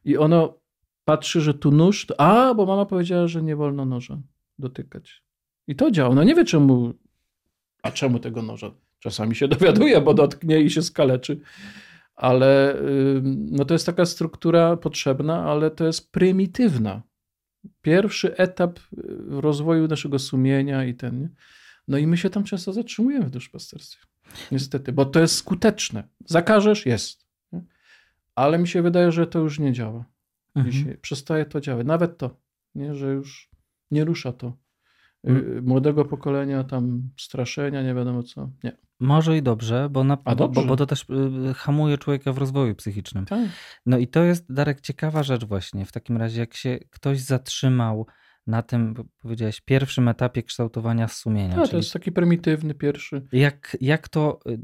I ono patrzy, że tu nóż, to, a, bo mama powiedziała, że nie wolno noża dotykać. I to działa. No nie wie czemu, a czemu tego noża? Czasami się dowiaduje, bo dotknie i się skaleczy. Ale no to jest taka struktura potrzebna, ale to jest prymitywna pierwszy etap y, rozwoju naszego sumienia i ten. Nie? No i my się tam często zatrzymujemy w duszpasterstwie. Niestety, bo to jest skuteczne. Zakażesz, jest. Nie? Ale mi się wydaje, że to już nie działa. Mhm. Dzisiaj przestaje to działać. Nawet to, nie? że już nie rusza to mhm. młodego pokolenia, tam straszenia, nie wiadomo co. Nie. Może i dobrze, bo, na. Bo, bo, to też y, hamuje człowieka w rozwoju psychicznym. Tak. No i to jest, Darek, ciekawa rzecz właśnie. W takim razie, jak się ktoś zatrzymał na tym, powiedziałeś, pierwszym etapie kształtowania sumienia. Tak, to jest taki prymitywny pierwszy. Jak, jak to... Y,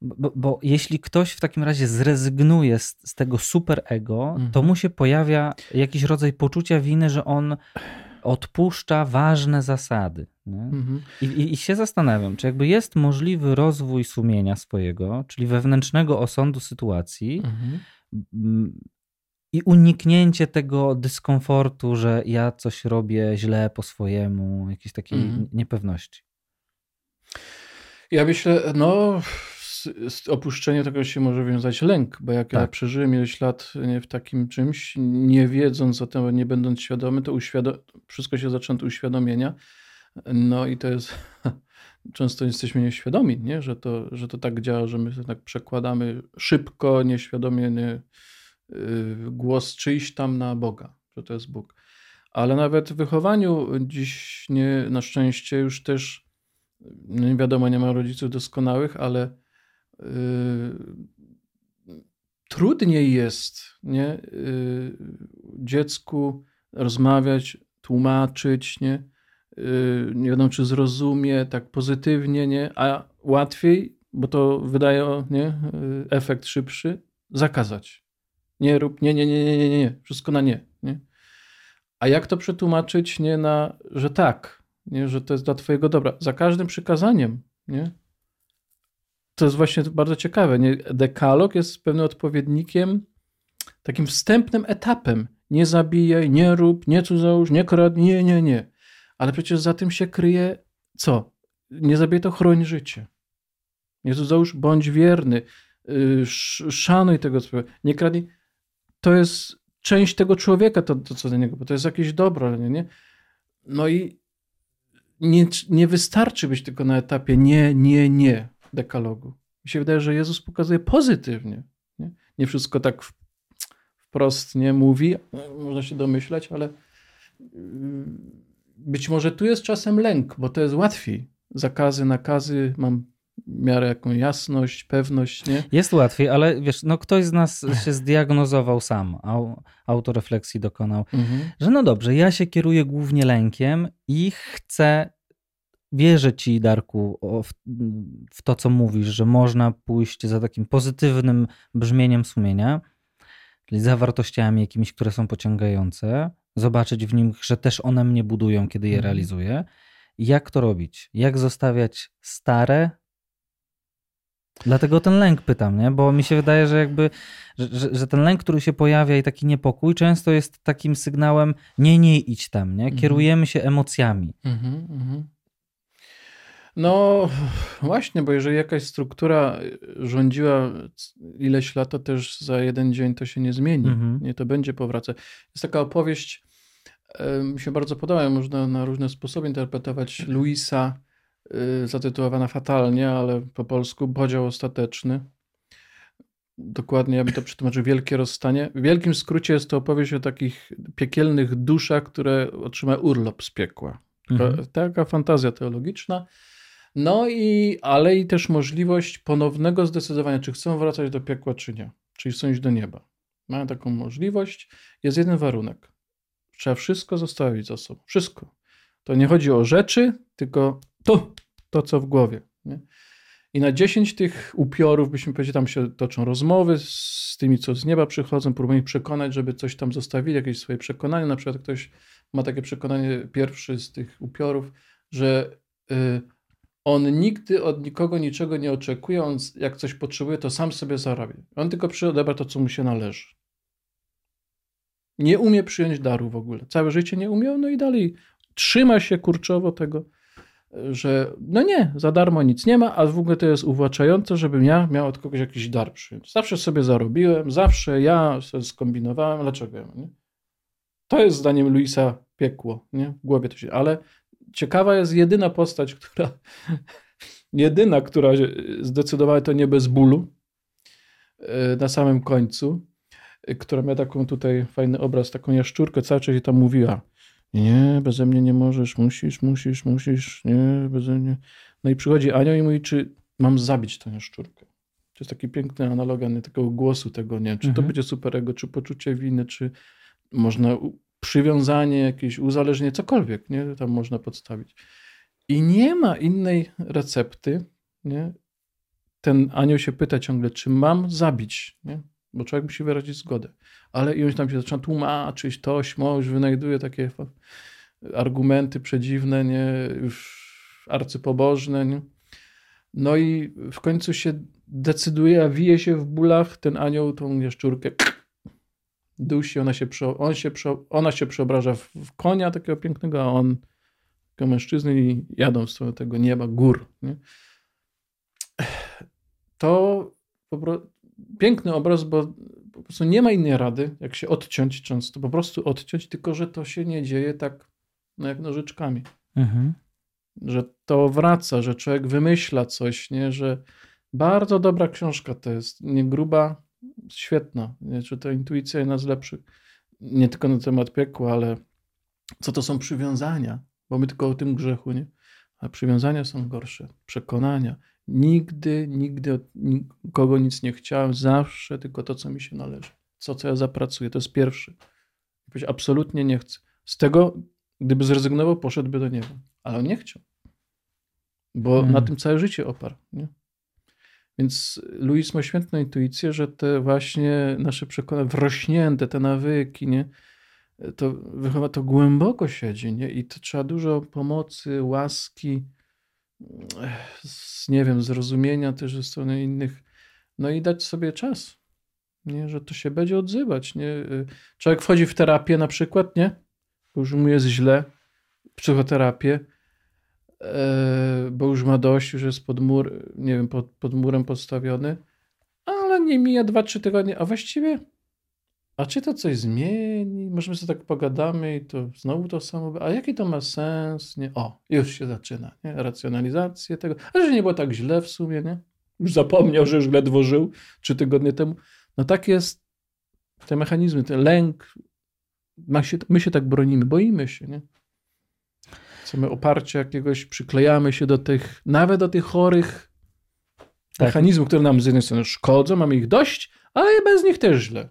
bo, bo, jeśli ktoś w takim razie zrezygnuje z, z tego super ego, mhm. to mu się pojawia jakiś rodzaj poczucia winy, że on odpuszcza ważne zasady. Mhm. I, I, się zastanawiam, czy jakby jest możliwy rozwój sumienia swojego, czyli wewnętrznego osądu sytuacji mhm. i uniknięcie tego dyskomfortu, że ja coś robię źle po swojemu, jakiejś takiej mhm. niepewności. Ja myślę, no, z, z opuszczenia tego się może wiązać lęk, bo jak tak. ja przeżyłem ileś lat nie, w takim czymś, nie wiedząc o tym, nie będąc świadomy, to uświadom- wszystko się zaczyna od uświadomienia. No i to jest, często jesteśmy nieświadomi, nie? Że, to, że to tak działa, że my tak przekładamy szybko, nieświadomie nie, yy, głos czyjś tam na Boga, że to jest Bóg. Ale nawet w wychowaniu dziś nie, na szczęście już też, nie wiadomo, nie ma rodziców doskonałych, ale trudniej jest nie, yy, dziecku rozmawiać, tłumaczyć, nie, yy, nie wiadomo czy zrozumie tak pozytywnie, nie, a łatwiej, bo to wydaje nie, efekt szybszy, zakazać. Nie rób, nie, nie, nie, nie, nie, nie, wszystko na nie. nie. A jak to przetłumaczyć, nie na, że tak, nie, że to jest dla twojego dobra. Za każdym przykazaniem, nie, to jest właśnie bardzo ciekawe. Nie? Dekalog jest pewnym odpowiednikiem, takim wstępnym etapem. Nie zabijaj, nie rób, nie cudzołóż, nie kradnij, nie, nie, nie. Ale przecież za tym się kryje co? Nie zabijaj, to chroń życie. Nie cudzołóż, bądź wierny, y, szanuj tego, co nie kradnij. To jest część tego człowieka, to, to co do niego, bo to jest jakieś dobro, nie, nie? No i nie, nie wystarczy być tylko na etapie nie, nie, nie dekalogu. Mi się wydaje, że Jezus pokazuje pozytywnie. Nie, nie wszystko tak wprost nie mówi, można się domyślać, ale mm, być może tu jest czasem lęk, bo to jest łatwiej. Zakazy, nakazy, mam miarę jaką jasność, pewność, nie? Jest łatwiej, ale wiesz, no ktoś z nas się zdiagnozował sam, autorefleksji dokonał, mhm. że no dobrze, ja się kieruję głównie lękiem i chcę wierzę ci, Darku, w, w, to, co mówisz, że można pójść za takim pozytywnym brzmieniem sumienia, czyli za wartościami jakimiś, które są pociągające, zobaczyć w nim, że też one mnie budują, kiedy je mhm. realizuję. Jak to robić? Jak zostawiać stare? Dlatego ten lęk pytam, nie? bo mi się wydaje, że jakby, że, że, ten lęk, który się pojawia i taki niepokój, często jest takim sygnałem nie, nie idź tam, nie? Mhm. Kierujemy się emocjami. Mhm, mhm. No właśnie, bo jeżeli jakaś struktura rządziła ileś lat, to też za jeden dzień to się nie zmieni. Mhm. Nie, to będzie powracać. Jest taka opowieść, mi się bardzo podoba, można na różne sposoby interpretować Luisa, y, zatytułowana fatalnie, ale po polsku Podział Ostateczny. Dokładnie, ja bym to przetłumaczył Wielkie Rozstanie. W wielkim skrócie jest to opowieść o takich piekielnych duszach, które otrzymają urlop z piekła. Mhm. Taka fantazja teologiczna. No i, ale i też możliwość ponownego zdecydowania, czy chcą wracać do piekła, czy nie. Czyli chcą iść do nieba. Mają taką możliwość. Jest jeden warunek. Trzeba wszystko zostawić za sobą. Wszystko. To nie chodzi o rzeczy, tylko to, to co w głowie. Nie? I na 10 tych upiorów, byśmy powiedzieli, tam się toczą rozmowy z tymi, co z nieba przychodzą, próbują ich przekonać, żeby coś tam zostawili, jakieś swoje przekonanie. Na przykład ktoś ma takie przekonanie, pierwszy z tych upiorów, że y, on nigdy od nikogo niczego nie oczekuje, on jak coś potrzebuje, to sam sobie zarabia. On tylko przyjdzie odebra to, co mu się należy. Nie umie przyjąć daru w ogóle. Całe życie nie umiał, no i dalej trzyma się kurczowo tego, że no nie, za darmo nic nie ma, a w ogóle to jest uwłaczające, żebym ja miał od kogoś jakiś dar przyjąć. Zawsze sobie zarobiłem, zawsze ja sobie skombinowałem, dlaczego ja, nie? To jest zdaniem Luisa piekło, nie? W głowie to się, ale ciekawa jest jedyna postać, która jedyna, która zdecydowała to nie bez bólu e, na samym końcu, e, która miała taką tutaj fajny obraz, taką jaszczurkę, cały czas jej tam mówiła nie, beze mnie nie możesz, musisz, musisz, musisz, nie, beze mnie. No i przychodzi Anioł i mówi, czy mam zabić tę jaszczurkę. To jest taki piękny analogia nie, takiego głosu tego, nie czy to mhm. będzie superego, czy poczucie winy, czy można przywiązanie, jakieś uzależnienie, cokolwiek, nie? Tam można podstawić. I nie ma innej recepty, nie? Ten anioł się pyta ciągle, czy mam zabić, nie? Bo człowiek musi wyrazić zgodę. Ale i on tam się zaczyna tłumaczyć, to, śmo, już wynajduje takie argumenty przedziwne, nie? Już arcypobożne, nie? No i w końcu się decyduje, a wije się w bólach, ten anioł tą jaszczurkę dusi, ona się, on się, ona się przeobraża w, w konia takiego pięknego, a on takiego mężczyzny i jadą w stronę tego nieba, gór. Nie? to piękny obraz, bo po prostu nie ma innej rady, jak się odciąć często, po prostu odciąć, tylko że to się nie dzieje tak no jak nożyczkami. Mhm. Że to wraca, że człowiek wymyśla coś, nie? że bardzo dobra książka to jest, nie gruba, świetna, nie? czy to intuicja jedna z lepszych, nie tylko na temat piekła, ale co to są przywiązania, bo my tylko o tym grzechu, nie? A przywiązania są gorsze, przekonania. Nigdy, nigdy od nikogo nic nie chciałem, zawsze tylko to, co mi się należy. Co, co ja zapracuję, to jest pierwszy. Absolutnie nie chcę. Z tego, gdyby zrezygnował, poszedłby do nieba. Ale on nie chciał. Bo hmm. na tym całe życie oparł. Nie? Więc Louis ma świetną intuicję, że te właśnie nasze przekonania, wrośnięte te nawyki, nie? to wychowa to głęboko siedzi, nie? I to trzeba dużo pomocy, łaski, z, nie wiem, zrozumienia też ze strony innych, no i dać sobie czas, nie? Że to się będzie odzywać, nie? Człowiek wchodzi w terapię na przykład, nie? Już mu jest źle, psychoterapię, e, bo już ma dość, już jest pod mur, nie wiem, pod, pod murem postawiony, ale nie mija 2-3 tygodnie, a właściwie a czy to coś zmieni? Możemy sobie tak pogadamy i to znowu to samo. A jaki to ma sens? Nie? O, już się zaczyna. Nie? Racjonalizację tego. A że nie było tak źle w sumie, nie? Już zapomniał, że już ledwo żył trzy tygodnie temu. No tak jest te mechanizmy, ten lęk. Się, my się tak bronimy, boimy się, nie? Chcemy oparcia jakiegoś, przyklejamy się do tych, nawet do tych chorych tak. mechanizmów, które nam z jednej strony szkodzą, mamy ich dość, ale bez nich też źle.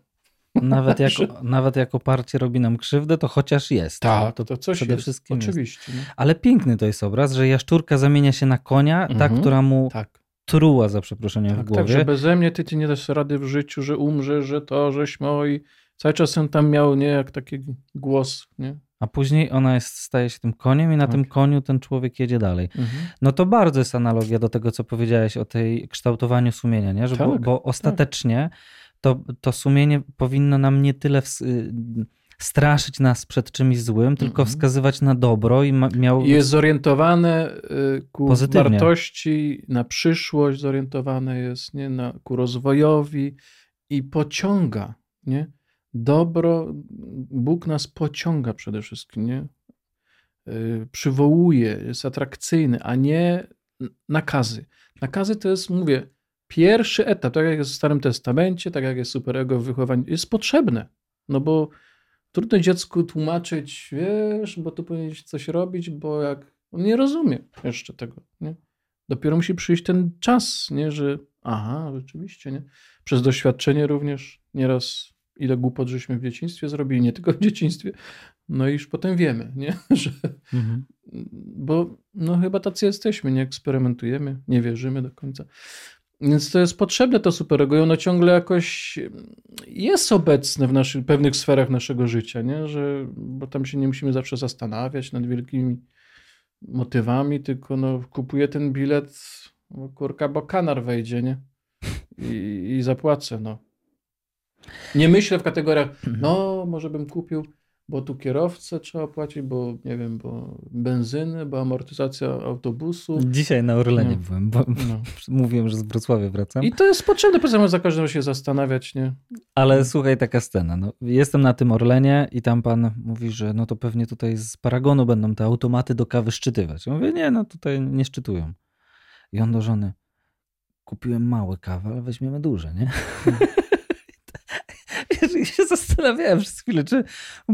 Nawet jako, nawet jako parcie robi nam krzywdę, to chociaż jest. Tak, to, to coś przede jest. wszystkim Oczywiście. Jest. Ale piękny to jest obraz, że jaszczurka zamienia się na konia, mhm. ta, która mu tak. truła za przeproszeniem tak, w głowie. Tak, że beze mnie ty, ty nie dasz rady w życiu, że umrzesz, że to, żeś moi. Cały czas on tam miał, nie, jak taki głos, nie? A później ona jest, staje się tym koniem i na tak. tym koniu ten człowiek jedzie dalej. Mhm. No to bardzo jest analogia do tego, co powiedziałeś o tej kształtowaniu sumienia, nie? Że tak, bo, bo ostatecznie tak to, to sumienie powinno nam nie tyle w, y, straszyć nas przed czymś złym, tylko mm -hmm. wskazywać na dobro i ma, miał... Jest zorientowane y, ku Pozytywnie. wartości, na przyszłość zorientowane jest, nie? Na, ku rozwojowi i pociąga, nie? Dobro, Bóg nas pociąga przede wszystkim, nie? Y, przywołuje, jest atrakcyjny, a nie nakazy. Nakazy to jest, mówię, pierwszy etap, tak jak jest w Starym Testamencie, tak jak jest superego w wychowaniu, jest potrzebne. No bo trudno dziecku tłumaczyć, wiesz, bo tu powinieneś coś robić, bo jak on nie rozumie jeszcze tego, nie? Dopiero musi przyjść ten czas, nie, że aha, rzeczywiście, nie? Przez doświadczenie również nieraz ile głupot żeśmy w dzieciństwie zrobili, nie tylko w dzieciństwie, no i już potem wiemy, nie? Że, mhm. Bo no chyba tacy jesteśmy, nie eksperymentujemy, nie wierzymy do końca. Więc to jest potrzebne to superego i ono ciągle jakoś jest obecne w naszych, pewnych sferach naszego życia, nie? Że, bo tam się nie musimy zawsze zastanawiać nad wielkimi motywami, tylko no, kupuję ten bilet, bo kurka, bo kanar wejdzie, nie? I, i zapłacę, no. Nie myślę w kategoriach, mhm. no może bym kupił bo tu kierowcę trzeba płacić, bo nie wiem, bo benzyny, bo amortyzacja autobusu. Dzisiaj na Orlenie no. byłem, bo no. mówiłem, że z Wrocławia wracam. I to jest potrzebne, poza za każdym się zastanawiać, nie? Ale słuchaj, taka scena. No, jestem na tym Orlenie i tam pan mówi, że no to pewnie tutaj z Paragonu będą te automaty do kawy szczytywać. Ja mówię, nie, no tutaj nie szczytują. I on do żony, kupiłem małe kawy, ale weźmiemy duże, nie? Hmm. zastanawiałem przez chwilę, czy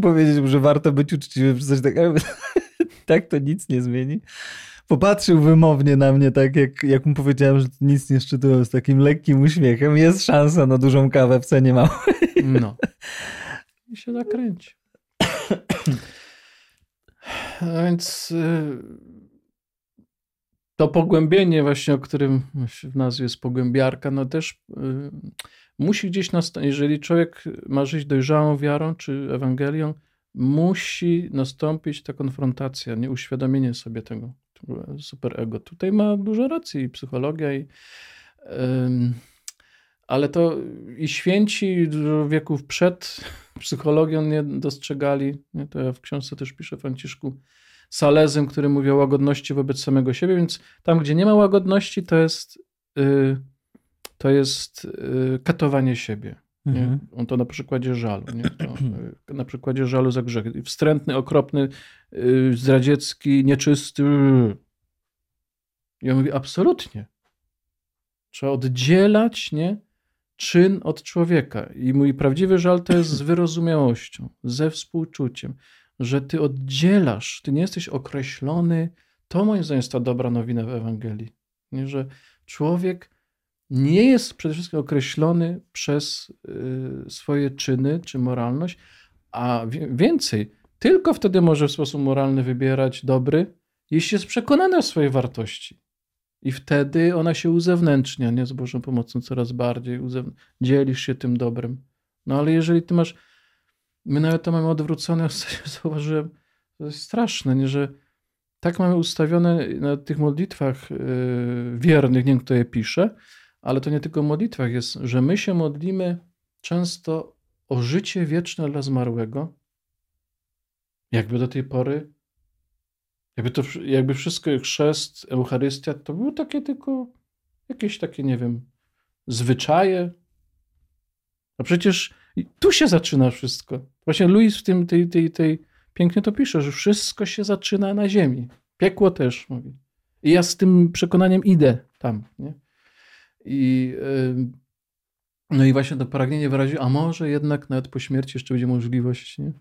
powiedzieć że warto być uczciwym, czy coś takiego. tak to nic nie zmieni. Popatrzył wymownie na mnie, tak jak, jak mu powiedziałem, że nic nie szczytują z takim lekkim uśmiechem. Jest szansa na dużą kawę w cenie małej. No. I się zakręci. A więc y, to pogłębienie właśnie, o którym w nazwie jest pogłębiarka, no też y, musi gdzieś nastąpić, jeżeli człowiek ma żyć dojrzałą wiarą czy Ewangelią, musi nastąpić ta konfrontacja, nie uświadomienie sobie tego, superego. Tutaj ma dużo racji i psychologia, i, ale to i święci dużo wieków przed psychologią nie dostrzegali. Nie? To ja w książce też piszę Franciszku Salezym, który mówi o łagodności wobec samego siebie, więc tam, gdzie nie ma łagodności, to jest... Yy, to jest y, katowanie siebie. Mhm. On to na przykładzie żalu. Nie? To, y, na przykładzie żalu za grzech. Wstrętny, okropny, y, zdradziecki, nieczysty. I on mówi, absolutnie. Trzeba oddzielać nie? czyn od człowieka. I mój prawdziwy żal to jest z wyrozumiałością, ze współczuciem, że ty oddzielasz, ty nie jesteś określony. To moim zdaniem jest ta dobra nowina w Ewangelii. Nie? Że człowiek nie jest przede wszystkim określony przez y, swoje czyny czy moralność, a więcej, tylko wtedy może w sposób moralny wybierać dobry, jeśli jest przekonany o swojej wartości. I wtedy ona się uzewnętrznia, nie? Z Bożą pomocą coraz bardziej. Dzielisz się tym dobrem. No ale jeżeli ty masz. My nawet to mamy odwrócone, zauważyłem, to jest straszne, nie? że tak mamy ustawione na tych modlitwach yy, wiernych, nie wiem kto je pisze, ale to nie tylko w modlitwach jest, że my się modlimy często o życie wieczne dla zmarłego, jakby do tej pory jakby to, jakby wszystko, chrzest, Eucharystia, to były takie tylko jakieś takie, nie wiem, zwyczaje. A przecież tu się zaczyna wszystko. Właśnie Louis w tym, tej, tej, tej, pięknie to pisze, że wszystko się zaczyna na ziemi. Piekło też, mówi. I ja z tym przekonaniem idę tam, nie? I, yy, no i właśnie to pragnienie wyraził, a może jednak nawet po śmierci jeszcze będzie możliwość nie?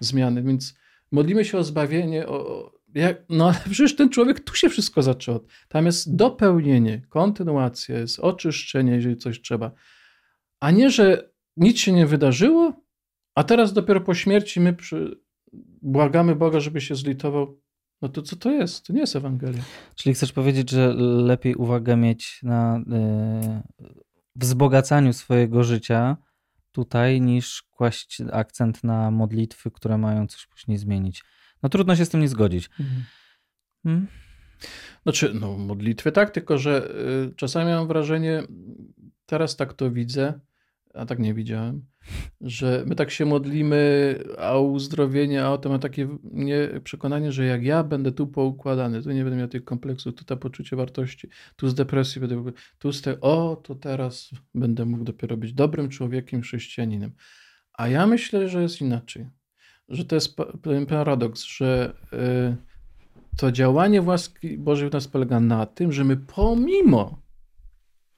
zmiany. Więc modlimy się o zbawienie, o, jak, no ale przecież ten człowiek tu się wszystko zaczęło. Tam jest dopełnienie, kontynuacja, jest oczyszczenie, jeżeli coś trzeba. A nie, że nic się nie wydarzyło, a teraz dopiero po śmierci my przy... błagamy Boga, żeby się zlitował. No to co to jest? To nie jest Ewangelia. Czyli chcesz powiedzieć, że lepiej uwagę mieć na yy, wzbogacaniu swojego życia tutaj, niż kłaść akcent na modlitwy, które mają coś później zmienić. No trudno się z tym nie zgodzić. Mhm. Hmm? Znaczy, no modlitwy tak, tylko że y, czasami mam wrażenie, teraz tak to widzę, a tak nie widziałem, że my tak się modlimy a uzdrowienie, a o to mam takie nie, przekonanie, że jak ja będę tu poukładany, tu nie będę miał tych kompleksów, tu to poczucie wartości, tu z depresji będę, tu z te, o, to teraz będę mógł dopiero być dobrym człowiekiem, chrześcijaninem. A ja myślę, że jest inaczej że to jest pewien paradoks, że y, to działanie łaski Bożej w nas polega na tym, że my pomimo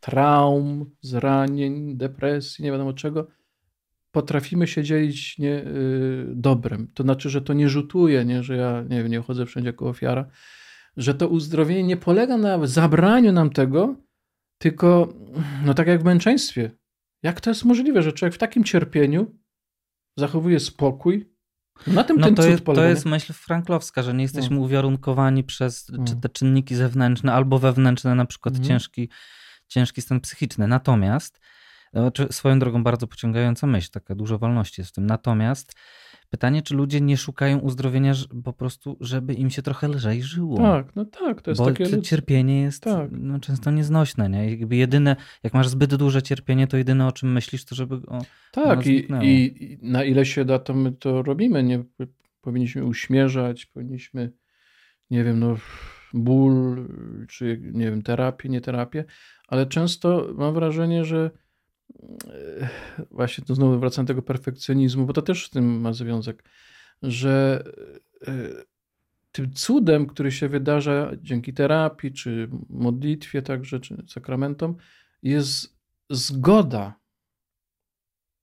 traum, zranień, depresji, nie wiadomo czego, potrafimy się dzielić nie, y, dobrem. To znaczy, że to nie rzutuje, nie, że ja nie, wiem, nie chodzę wszędzie jako ofiara, że to uzdrowienie nie polega na zabraniu nam tego, tylko no tak jak w męczeństwie. Jak to jest możliwe, że człowiek w takim cierpieniu zachowuje spokój, na tym no ten to, jest, to jest myśl franklowska, że nie jesteśmy no. uwarunkowani przez no. czy te czynniki zewnętrzne albo wewnętrzne, na przykład mhm. ciężki, ciężki stan psychiczny. Natomiast, no, swoją drogą bardzo pociągająca myśl, taka dużo wolności jest w tym. Natomiast Pytanie, czy ludzie nie szukają uzdrowienia po prostu, żeby im się trochę lżej żyło. Tak, no tak, to jest Bo takie... cierpienie jest tak. no, często nieznośne, nie? Jakby jedyne, jak masz zbyt duże cierpienie, to jedyne o czym myślisz, to żeby o, Tak, i, i, na ile się da, to my to robimy, nie? Powinniśmy uśmierzać, powinniśmy, nie wiem, no ból, czy nie wiem, terapię, nie terapię, ale często mam wrażenie, że właśnie to znowu wracam do tego perfekcjonizmu, bo to też z tym ma związek, że e, tym cudem, który się wydarza dzięki terapii, czy modlitwie także, czy sakramentom, jest zgoda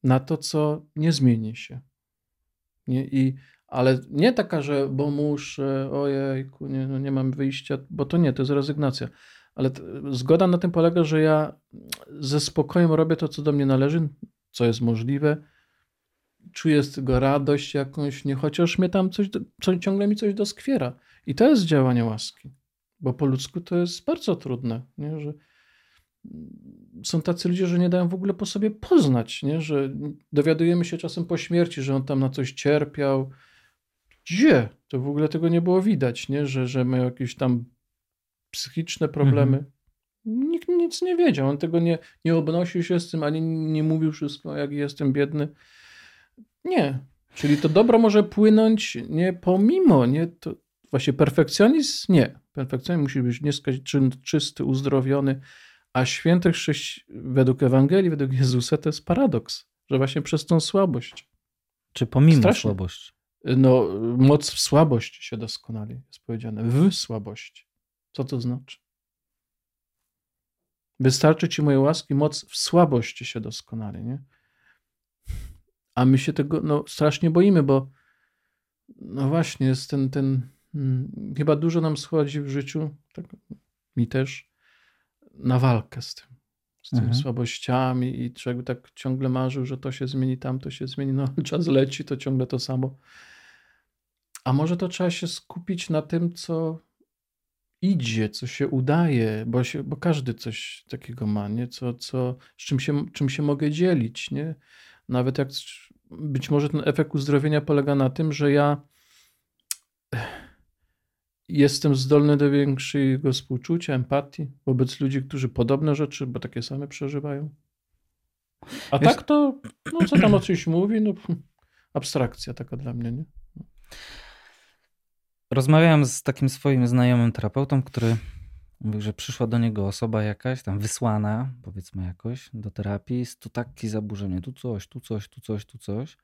na to, co nie zmieni się. Nie? I, ale nie taka, że bo muszę, ojejku, nie, no nie mam wyjścia, bo to nie, to jest rezygnacja ale zgoda na tym polega, że ja ze spokojem robię to, co do mnie należy, co jest możliwe. Czuję z tego radość jakąś, nie chociaż mnie tam coś, co, ciągle mi coś doskwiera. I to jest działanie łaski, bo po ludzku to jest bardzo trudne, nie? że są tacy ludzie, że nie dają w ogóle po sobie poznać, nie? że dowiadujemy się czasem po śmierci, że on tam na coś cierpiał. Gdzie? To w ogóle tego nie było widać, nie? Że, że miał jakieś tam psychiczne problemy. Mhm. Nikt nic nie wiedział. On tego nie, nie obnosił się z tym, ani nie mówił wszystko, jak jestem biedny. Nie. Czyli to dobro może płynąć nie pomimo, nie to właśnie perfekcjonizm nie. Perfekcjonizm musi być czysty, uzdrowiony, A święty chrześci... według Ewangelii, według Jezusa to jest paradoks, że właśnie przez tą słabość. Czy pomimo Strasznie. słabości? No, moc w słabości się doskonali, jest powiedziane. W słabości. Co to znaczy? Wystarczy ci moje łaski, moc w słabości się doskonali, nie? A my się tego no, strasznie boimy, bo no właśnie jest ten, ten hmm, chyba dużo nam schodzi w życiu, tak, mi też, na walkę z tym, z tymi mhm. słabościami i człowiek tak ciągle marzył, że to się zmieni, tam to się zmieni, no czas leci, to ciągle to samo. A może to trzeba się skupić na tym, co idzie, co się udaje, bo, się, bo każdy coś takiego ma, nie? Co, co, z czym się, czym się mogę dzielić, nie? Nawet jak być może ten efekt uzdrowienia polega na tym, że ja jestem zdolny do większego współczucia, empatii wobec ludzi, którzy podobne rzeczy, bo takie same przeżywają. A Wiesz... tak to, no co tam o czymś mówi, no abstrakcja taka dla mnie, nie? Rozmawiałem z takim swoim znajomym terapeutą, który mówił, że przyszła do niego osoba jakaś, tam wysłana, powiedzmy jakoś, do terapii, tu takie zaburzenie, tu coś, tu coś, tu coś, tu coś.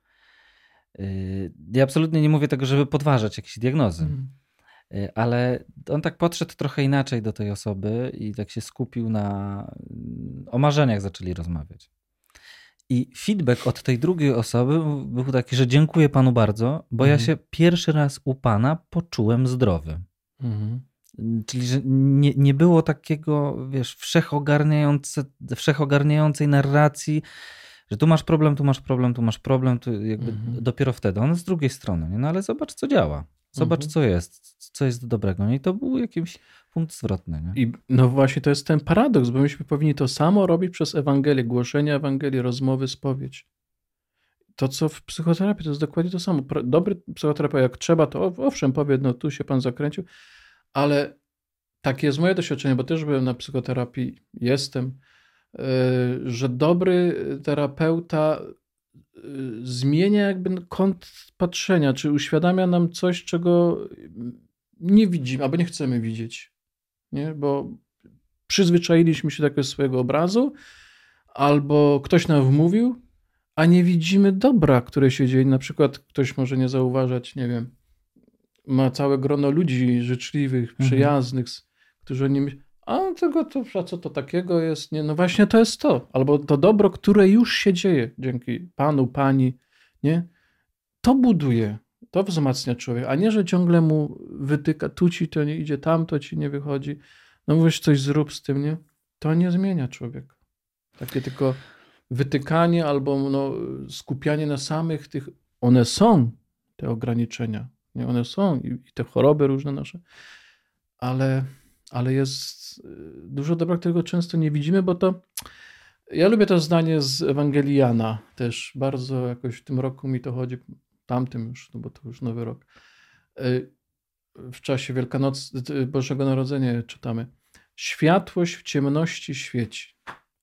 Yy, ja absolutnie nie mówię tego, żeby podważać jakieś diagnozy, mm. ale on tak podszedł trochę inaczej do tej osoby i tak się skupił na. O marzeniach zaczęli rozmawiać. I feedback od tej drugiej osoby był taki, że dziękuję panu bardzo, bo mhm. ja się pierwszy raz u pana poczułem zdrowy. Mhm. Czyli, że nie, nie było takiego, wiesz, wszechogarniające, wszechogarniającej narracji, że tu masz problem, tu masz problem, tu masz problem, tu jakby mhm. dopiero wtedy. On z drugiej strony, nie? no ale zobacz, co działa. Zobacz, mhm. co jest, co jest dobrego. No i to był jakiś punkt zwrotny. Nie? I no właśnie to jest ten paradoks, bo myśmy powinni to samo robić przez Ewangelię, głoszenie Ewangelii, rozmowy, spowiedź. To, co w psychoterapii, to jest dokładnie to samo. Dobry psychoterapeuta, jak trzeba, to owszem, powie, no tu się pan zakręcił, ale takie jest moje doświadczenie, bo też byłem na psychoterapii, jestem, e, że dobry terapeuta zmienia jakby kąt patrzenia, czy uświadamia nam coś, czego nie widzimy, albo nie chcemy widzieć nie? bo przyzwyczailiśmy się do jakiegoś swojego obrazu, albo ktoś nam wmówił, a nie widzimy dobra, które się dzieje. Na przykład ktoś może nie zauważać, nie wiem, ma całe grono ludzi życzliwych, mhm. przyjaznych, mhm. którzy o nim a tego to, a co to takiego jest? Nie, no właśnie to jest to. Albo to dobro, które już się dzieje dzięki Panu, Pani, nie? To buduje to wzmacnia człowieka, a nie, że ciągle mu wytyka, tu ci to nie idzie, tam to ci nie wychodzi. No mówisz, coś zrób z tym, nie? To nie zmienia człowieka. Takie tylko wytykanie albo no, skupianie na samych tych, one są, te ograniczenia, nie? One są i, i te choroby różne nasze, ale, ale jest y, dużo dobra, którego często nie widzimy, bo to ja lubię to zdanie z Ewangeliana też. Bardzo jakoś w tym roku mi to chodzi tamtym już, no bo to już nowy rok, e, w czasie Wielkanocy, Bożego Narodzenia czytamy. Światłość w ciemności świeci,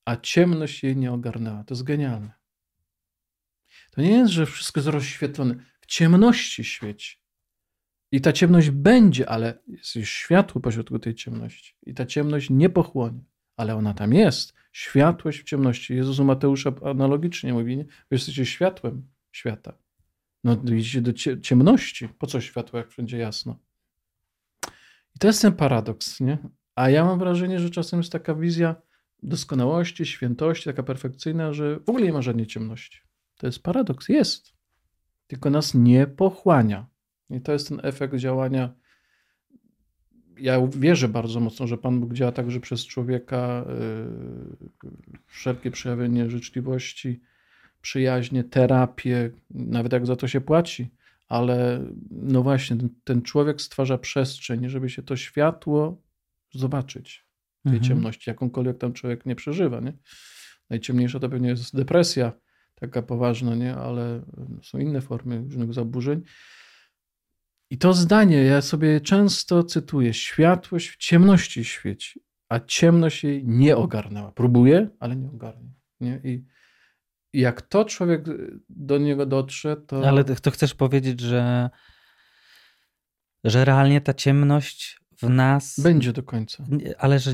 a ciemność jej nie ogarnęła. To jest genialne. To nie jest, że wszystko jest rozświetlone. W ciemności świeci. I ta ciemność będzie, ale jest już światło pośrodku tej ciemności. I ta ciemność nie pochłonie, ale ona tam jest. Światłość w ciemności. Jezus u Mateusza analogicznie mówi, nie? Wy jesteście światłem świata. No idzie do ciemności. Po co światło, jak wszędzie jasno? I to jest ten paradoks, nie? A ja mam wrażenie, że czasem jest taka wizja doskonałości, świętości, taka perfekcyjna, że w ogóle nie ma żadnej ciemności. To jest paradoks. Jest. Tylko nas nie pochłania. I to jest ten efekt działania. Ja wierzę bardzo mocno, że Pan Bóg działa tak, że przez człowieka yy, wszelkie przejawienie życzliwości, przyjaźnie, terapię, nawet jak za to się płaci, ale no właśnie, ten, ten człowiek stwarza przestrzeń, żeby się to światło zobaczyć w tej mhm. ciemności, jakąkolwiek tam człowiek nie przeżywa. Nie? Najciemniejsza to pewnie jest depresja, taka poważna, nie? ale są inne formy różnych zaburzeń. I to zdanie ja sobie często cytuję: Światłość w ciemności świeci, a ciemność jej nie ogarnęła. Próbuje, ale nie ogarnie. Nie? I jak to człowiek do niego dotrze, to. Ale to chcesz powiedzieć, że, że realnie ta ciemność w nas. Będzie do końca. Ale że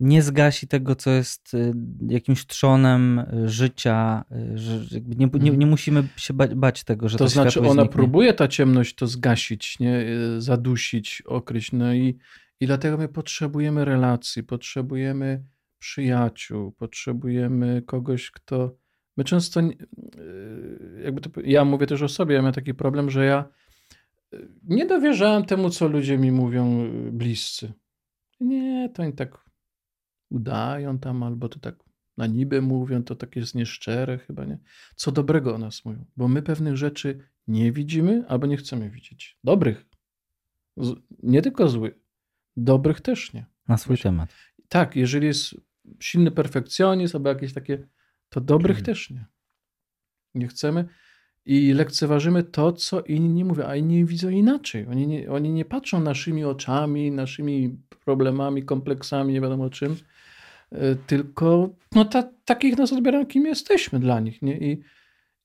nie zgasi tego, co jest y, jakimś trzonem y, życia, y, że nie, nie, mhm. nie musimy się bać, bać, tego, że to, to znaczy ona zniknie. próbuje ta ciemność to zgasić, nie? zadusić, okryć. No i, i dlatego my potrzebujemy relacji, potrzebujemy przyjaciół, potrzebujemy kogoś, kto. My często, jakby to, ja mówię też o sobie, ja mam taki problem, że ja nie dowierzałem temu, co ludzie mi mówią y, bliscy. Nie, to oni tak udają tam, albo to tak na niby mówią, to tak jest nieszczere chyba, nie? Co dobrego o nas mówią, bo my pewnych rzeczy nie widzimy, albo nie chcemy widzieć. Dobrych. Nie tylko złych. Dobrych też nie. Na swój temat. Tak, jeżeli jest silny perfekcjonizm albo jakieś takie, to dobrych hmm. też nie. Nie chcemy i lekceważymy to, co inni mówią, a inni widzą inaczej. Oni nie, oni nie patrzą naszymi oczami, naszymi problemami, kompleksami, nie wiadomo czym, e, tylko no, ta, takich nas odbierają, kim jesteśmy dla nich. Nie? I,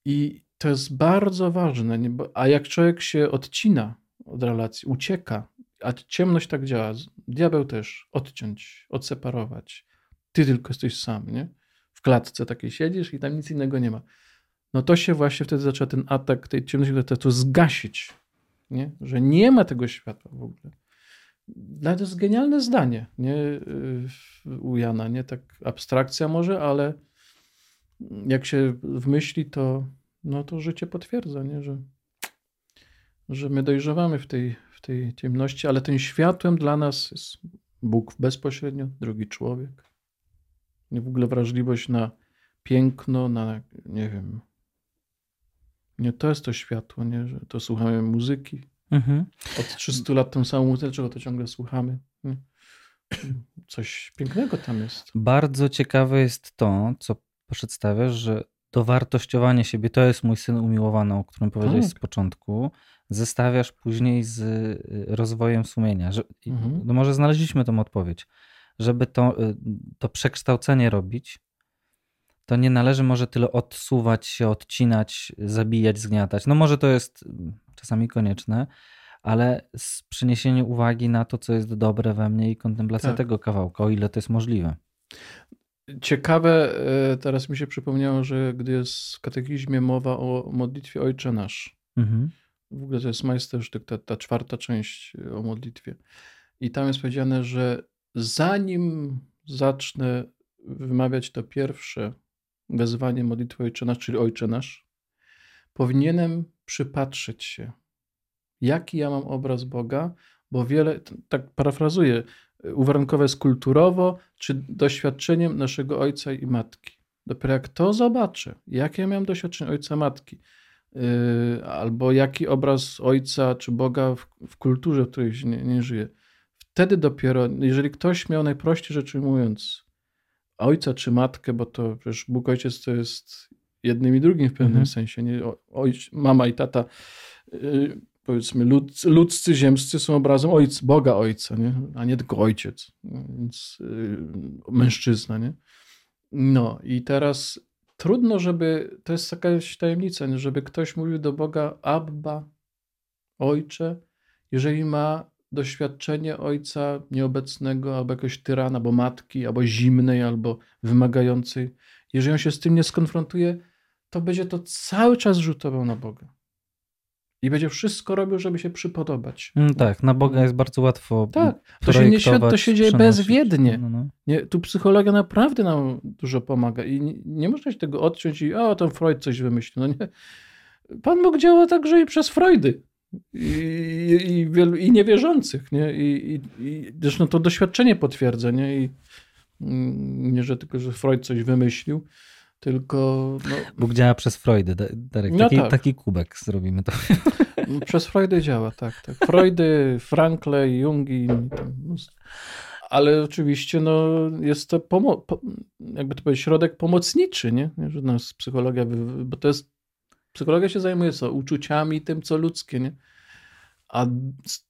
I to jest bardzo ważne. Nie? Bo, a jak człowiek się odcina od relacji, ucieka, a ciemność tak działa, diabeł też, odciąć, odseparować. Ty tylko jesteś sam, nie? W klatce takiej siedzisz i tam nic innego nie ma no to się właśnie wtedy zaczyna ten atak tej ciemności, która to zgasić, nie? że nie ma tego światła w ogóle. No to jest genialne zdanie nie? u Jana, nie tak abstrakcja może, ale jak się wmyśli, to, no to życie potwierdza, nie? Że, że my dojrzewamy w tej, w tej ciemności, ale tym światłem dla nas jest Bóg bezpośrednio, drugi człowiek. Nie w ogóle wrażliwość na piękno, na, nie wiem, nie, to jest to światło, nie? że to słuchamy muzyki. Mhm. Od 300 lat tą samą muzykę, czego to ciągle słuchamy. Nie? Coś pięknego tam jest. Bardzo ciekawe jest to, co przedstawiasz, że dowartościowanie siebie, to jest mój syn umiłowany, o którym powiedziałeś tak. z początku, zestawiasz później z y, rozwojem sumienia. Że, mhm. no może znaleźliśmy tą odpowiedź. Żeby to, y, to przekształcenie robić, to nie należy może tyle odsuwać się, odcinać, zabijać, zgniatać. No może to jest mm, czasami konieczne, ale przyniesienie uwagi na to, co jest dobre we mnie i kontemplacja tak. tego kawałka, o ile to jest możliwe. Ciekawe, e, teraz mi się przypomniało, że gdy jest w katechizmie mowa o modlitwie Ojcze Nasz, mhm. w ogóle to jest majstersztyk, ta, ta czwarta część e, o modlitwie. I tam jest powiedziane, że zanim zacznę wymawiać to pierwsze wezwanie modlitwy Ojcze Nasz, czyli Ojcze Nasz, powinienem przypatrzeć się, jaki ja mam obraz Boga, bo wiele, tak parafrazuję, uwarunkowane jest kulturowo, czy doświadczeniem naszego ojca i matki. Dopiero jak to zobaczę, jakie ja miałem doświadczenie ojca, matki, yy, albo jaki obraz ojca czy Boga w, w kulturze, w której się nie, nie żyje, wtedy dopiero, jeżeli ktoś miał najprościej rzecz ujmując, ojca czy matkę, bo to przecież Bóg Ojciec to jest jednym i drugim w pewnym mhm. sensie. Nie? Ojc, mama i tata, yy, powiedzmy, lud, ludzcy, ziemscy są obrazem ojca, Boga Ojca, nie? a nie tylko ojciec, więc yy, mężczyzna. Nie? No i teraz trudno, żeby, to jest jakaś tajemnica, nie? żeby ktoś mówił do Boga Abba, Ojcze, jeżeli ma doświadczenie ojca nieobecnego, albo jakiegoś tyrana, albo matki, albo zimnej, albo wymagającej, jeżeli on się z tym nie skonfrontuje, to będzie to cały czas rzutował na Boga. I będzie wszystko robił, żeby się przypodobać. Mm, tak, na Boga jest bardzo łatwo. Tak, to się, nie, to się dzieje bezwiednie. No, no. Nie, tu psychologia naprawdę nam dużo pomaga i nie, nie można się tego odciąć i o, ten Freud coś wymyślił. No nie. Pan Bóg działa także i przez Freudy i, i, wielu, i niewierzących, nie? I, i, i zresztą to doświadczenie potwierdza, nie? I mm, nie, że tylko, że Freud coś wymyślił, tylko... No... Bóg działa przez Freudy, Darek. No taki, no tak. taki kubek zrobimy to. No, przez Freudy działa, tak. tak. Freudy, Frankle, Jungi, ale oczywiście no, jest to pomo- po, jakby to powiedzieć, środek pomocniczy, nie? Że nas psychologia, bo to jest Psychologia się zajmuje co? Uczuciami, tym co ludzkie, nie? A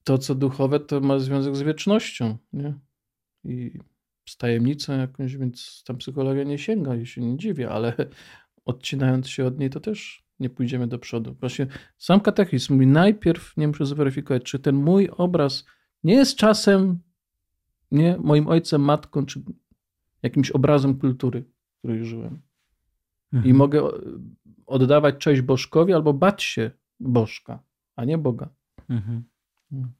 to, co duchowe, to ma związek z wiecznością, nie? I z tajemnicą jakąś, więc tam psychologia nie sięga i się nie dziwię, ale odcinając się od niej, to też nie pójdziemy do przodu. Właśnie sam katechizm mówi, najpierw nie muszę zweryfikować, czy ten mój obraz nie jest czasem nie, moim ojcem, matką, czy jakimś obrazem kultury, w której żyłem. Mhm. I mogę oddawać cześć Bożkowi albo bać się Bożka, a nie Boga. Mhm. Hmm.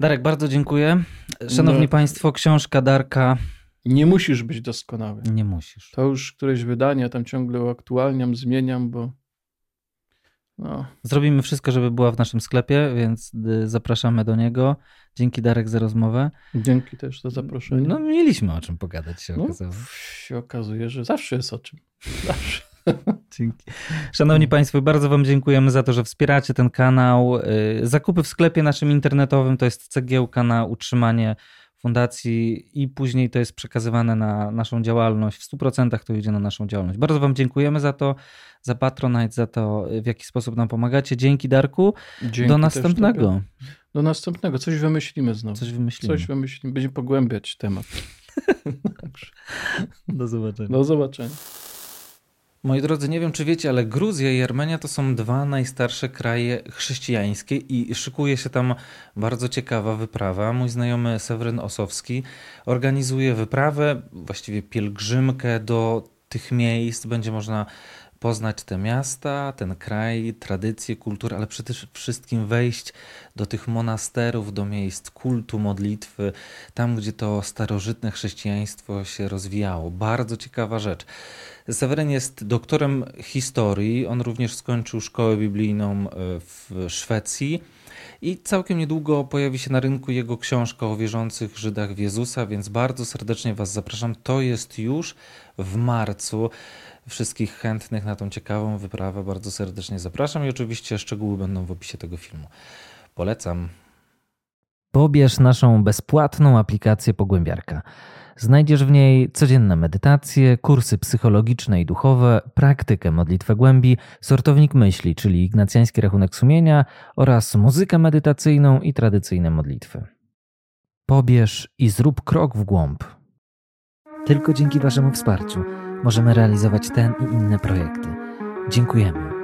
Darek, bardzo dziękuję. Szanowni no. Państwo, książka Darka. Nie musisz być doskonały. Nie musisz. To już któreś wydanie, tam ciągle uaktualniam, zmieniam, bo. No. Zrobimy wszystko, żeby była w naszym sklepie, więc y, zapraszamy do niego. Dzięki Darek za rozmowę. Dzięki też za zaproszenie. No, mieliśmy o czym pogadać, się no, okazało. Się okazuje, że zawsze jest o czym. Zawsze. Dzięki. Szanowni Państwo, bardzo Wam dziękujemy za to, że wspieracie ten kanał. Y, zakupy w sklepie naszym internetowym to jest cegiełka na utrzymanie fundacji i później to jest przekazywane na naszą działalność. W 100% to idzie na naszą działalność. Bardzo Wam dziękujemy za to, za Patronite, za to, w jaki sposób nam pomagacie. Dzięki Darku. Dzięki Do następnego. Do następnego. Coś wymyślimy znowu. Coś wymyślimy. Coś wymyślimy. Będziemy pogłębiać temat. Do zobaczenia. Do zobaczenia. Moi drodzy, nie wiem czy wiecie, ale Gruzja i Armenia to są dwa najstarsze kraje chrześcijańskie i szykuje się tam bardzo ciekawa wyprawa. Mój znajomy Sewryn Osowski organizuje wyprawę, właściwie pielgrzymkę do tych miejsc. Będzie można poznać te miasta, ten kraj, tradycje, kulturę, ale przede wszystkim wejść do tych monasterów, do miejsc kultu, modlitwy, tam gdzie to starożytne chrześcijaństwo się rozwijało. Bardzo ciekawa rzecz. Seweryn jest doktorem historii. On również skończył szkołę biblijną e, w Szwecji. I całkiem niedługo pojawi się na rynku jego książka o wierzących Żydach w Jezusa, więc bardzo serdecznie Was zapraszam. To jest już w marcu. Wszystkich chętnych na tą ciekawą wyprawę bardzo serdecznie zapraszam i oczywiście szczegóły będą w opisie tego filmu. Polecam. Pobierz naszą bezpłatną aplikację Pogłębiarka. Znajdziesz w niej codzienne medytacje, kursy psychologiczne i duchowe, praktykę modlitwę głębi, sortownik myśli, czyli ignacjański rachunek sumienia oraz muzykę medytacyjną i tradycyjne modlitwy. Pobierz i zrób krok w głąb. Tylko dzięki Waszemu wsparciu możemy realizować ten i inne projekty. Dziękujemy.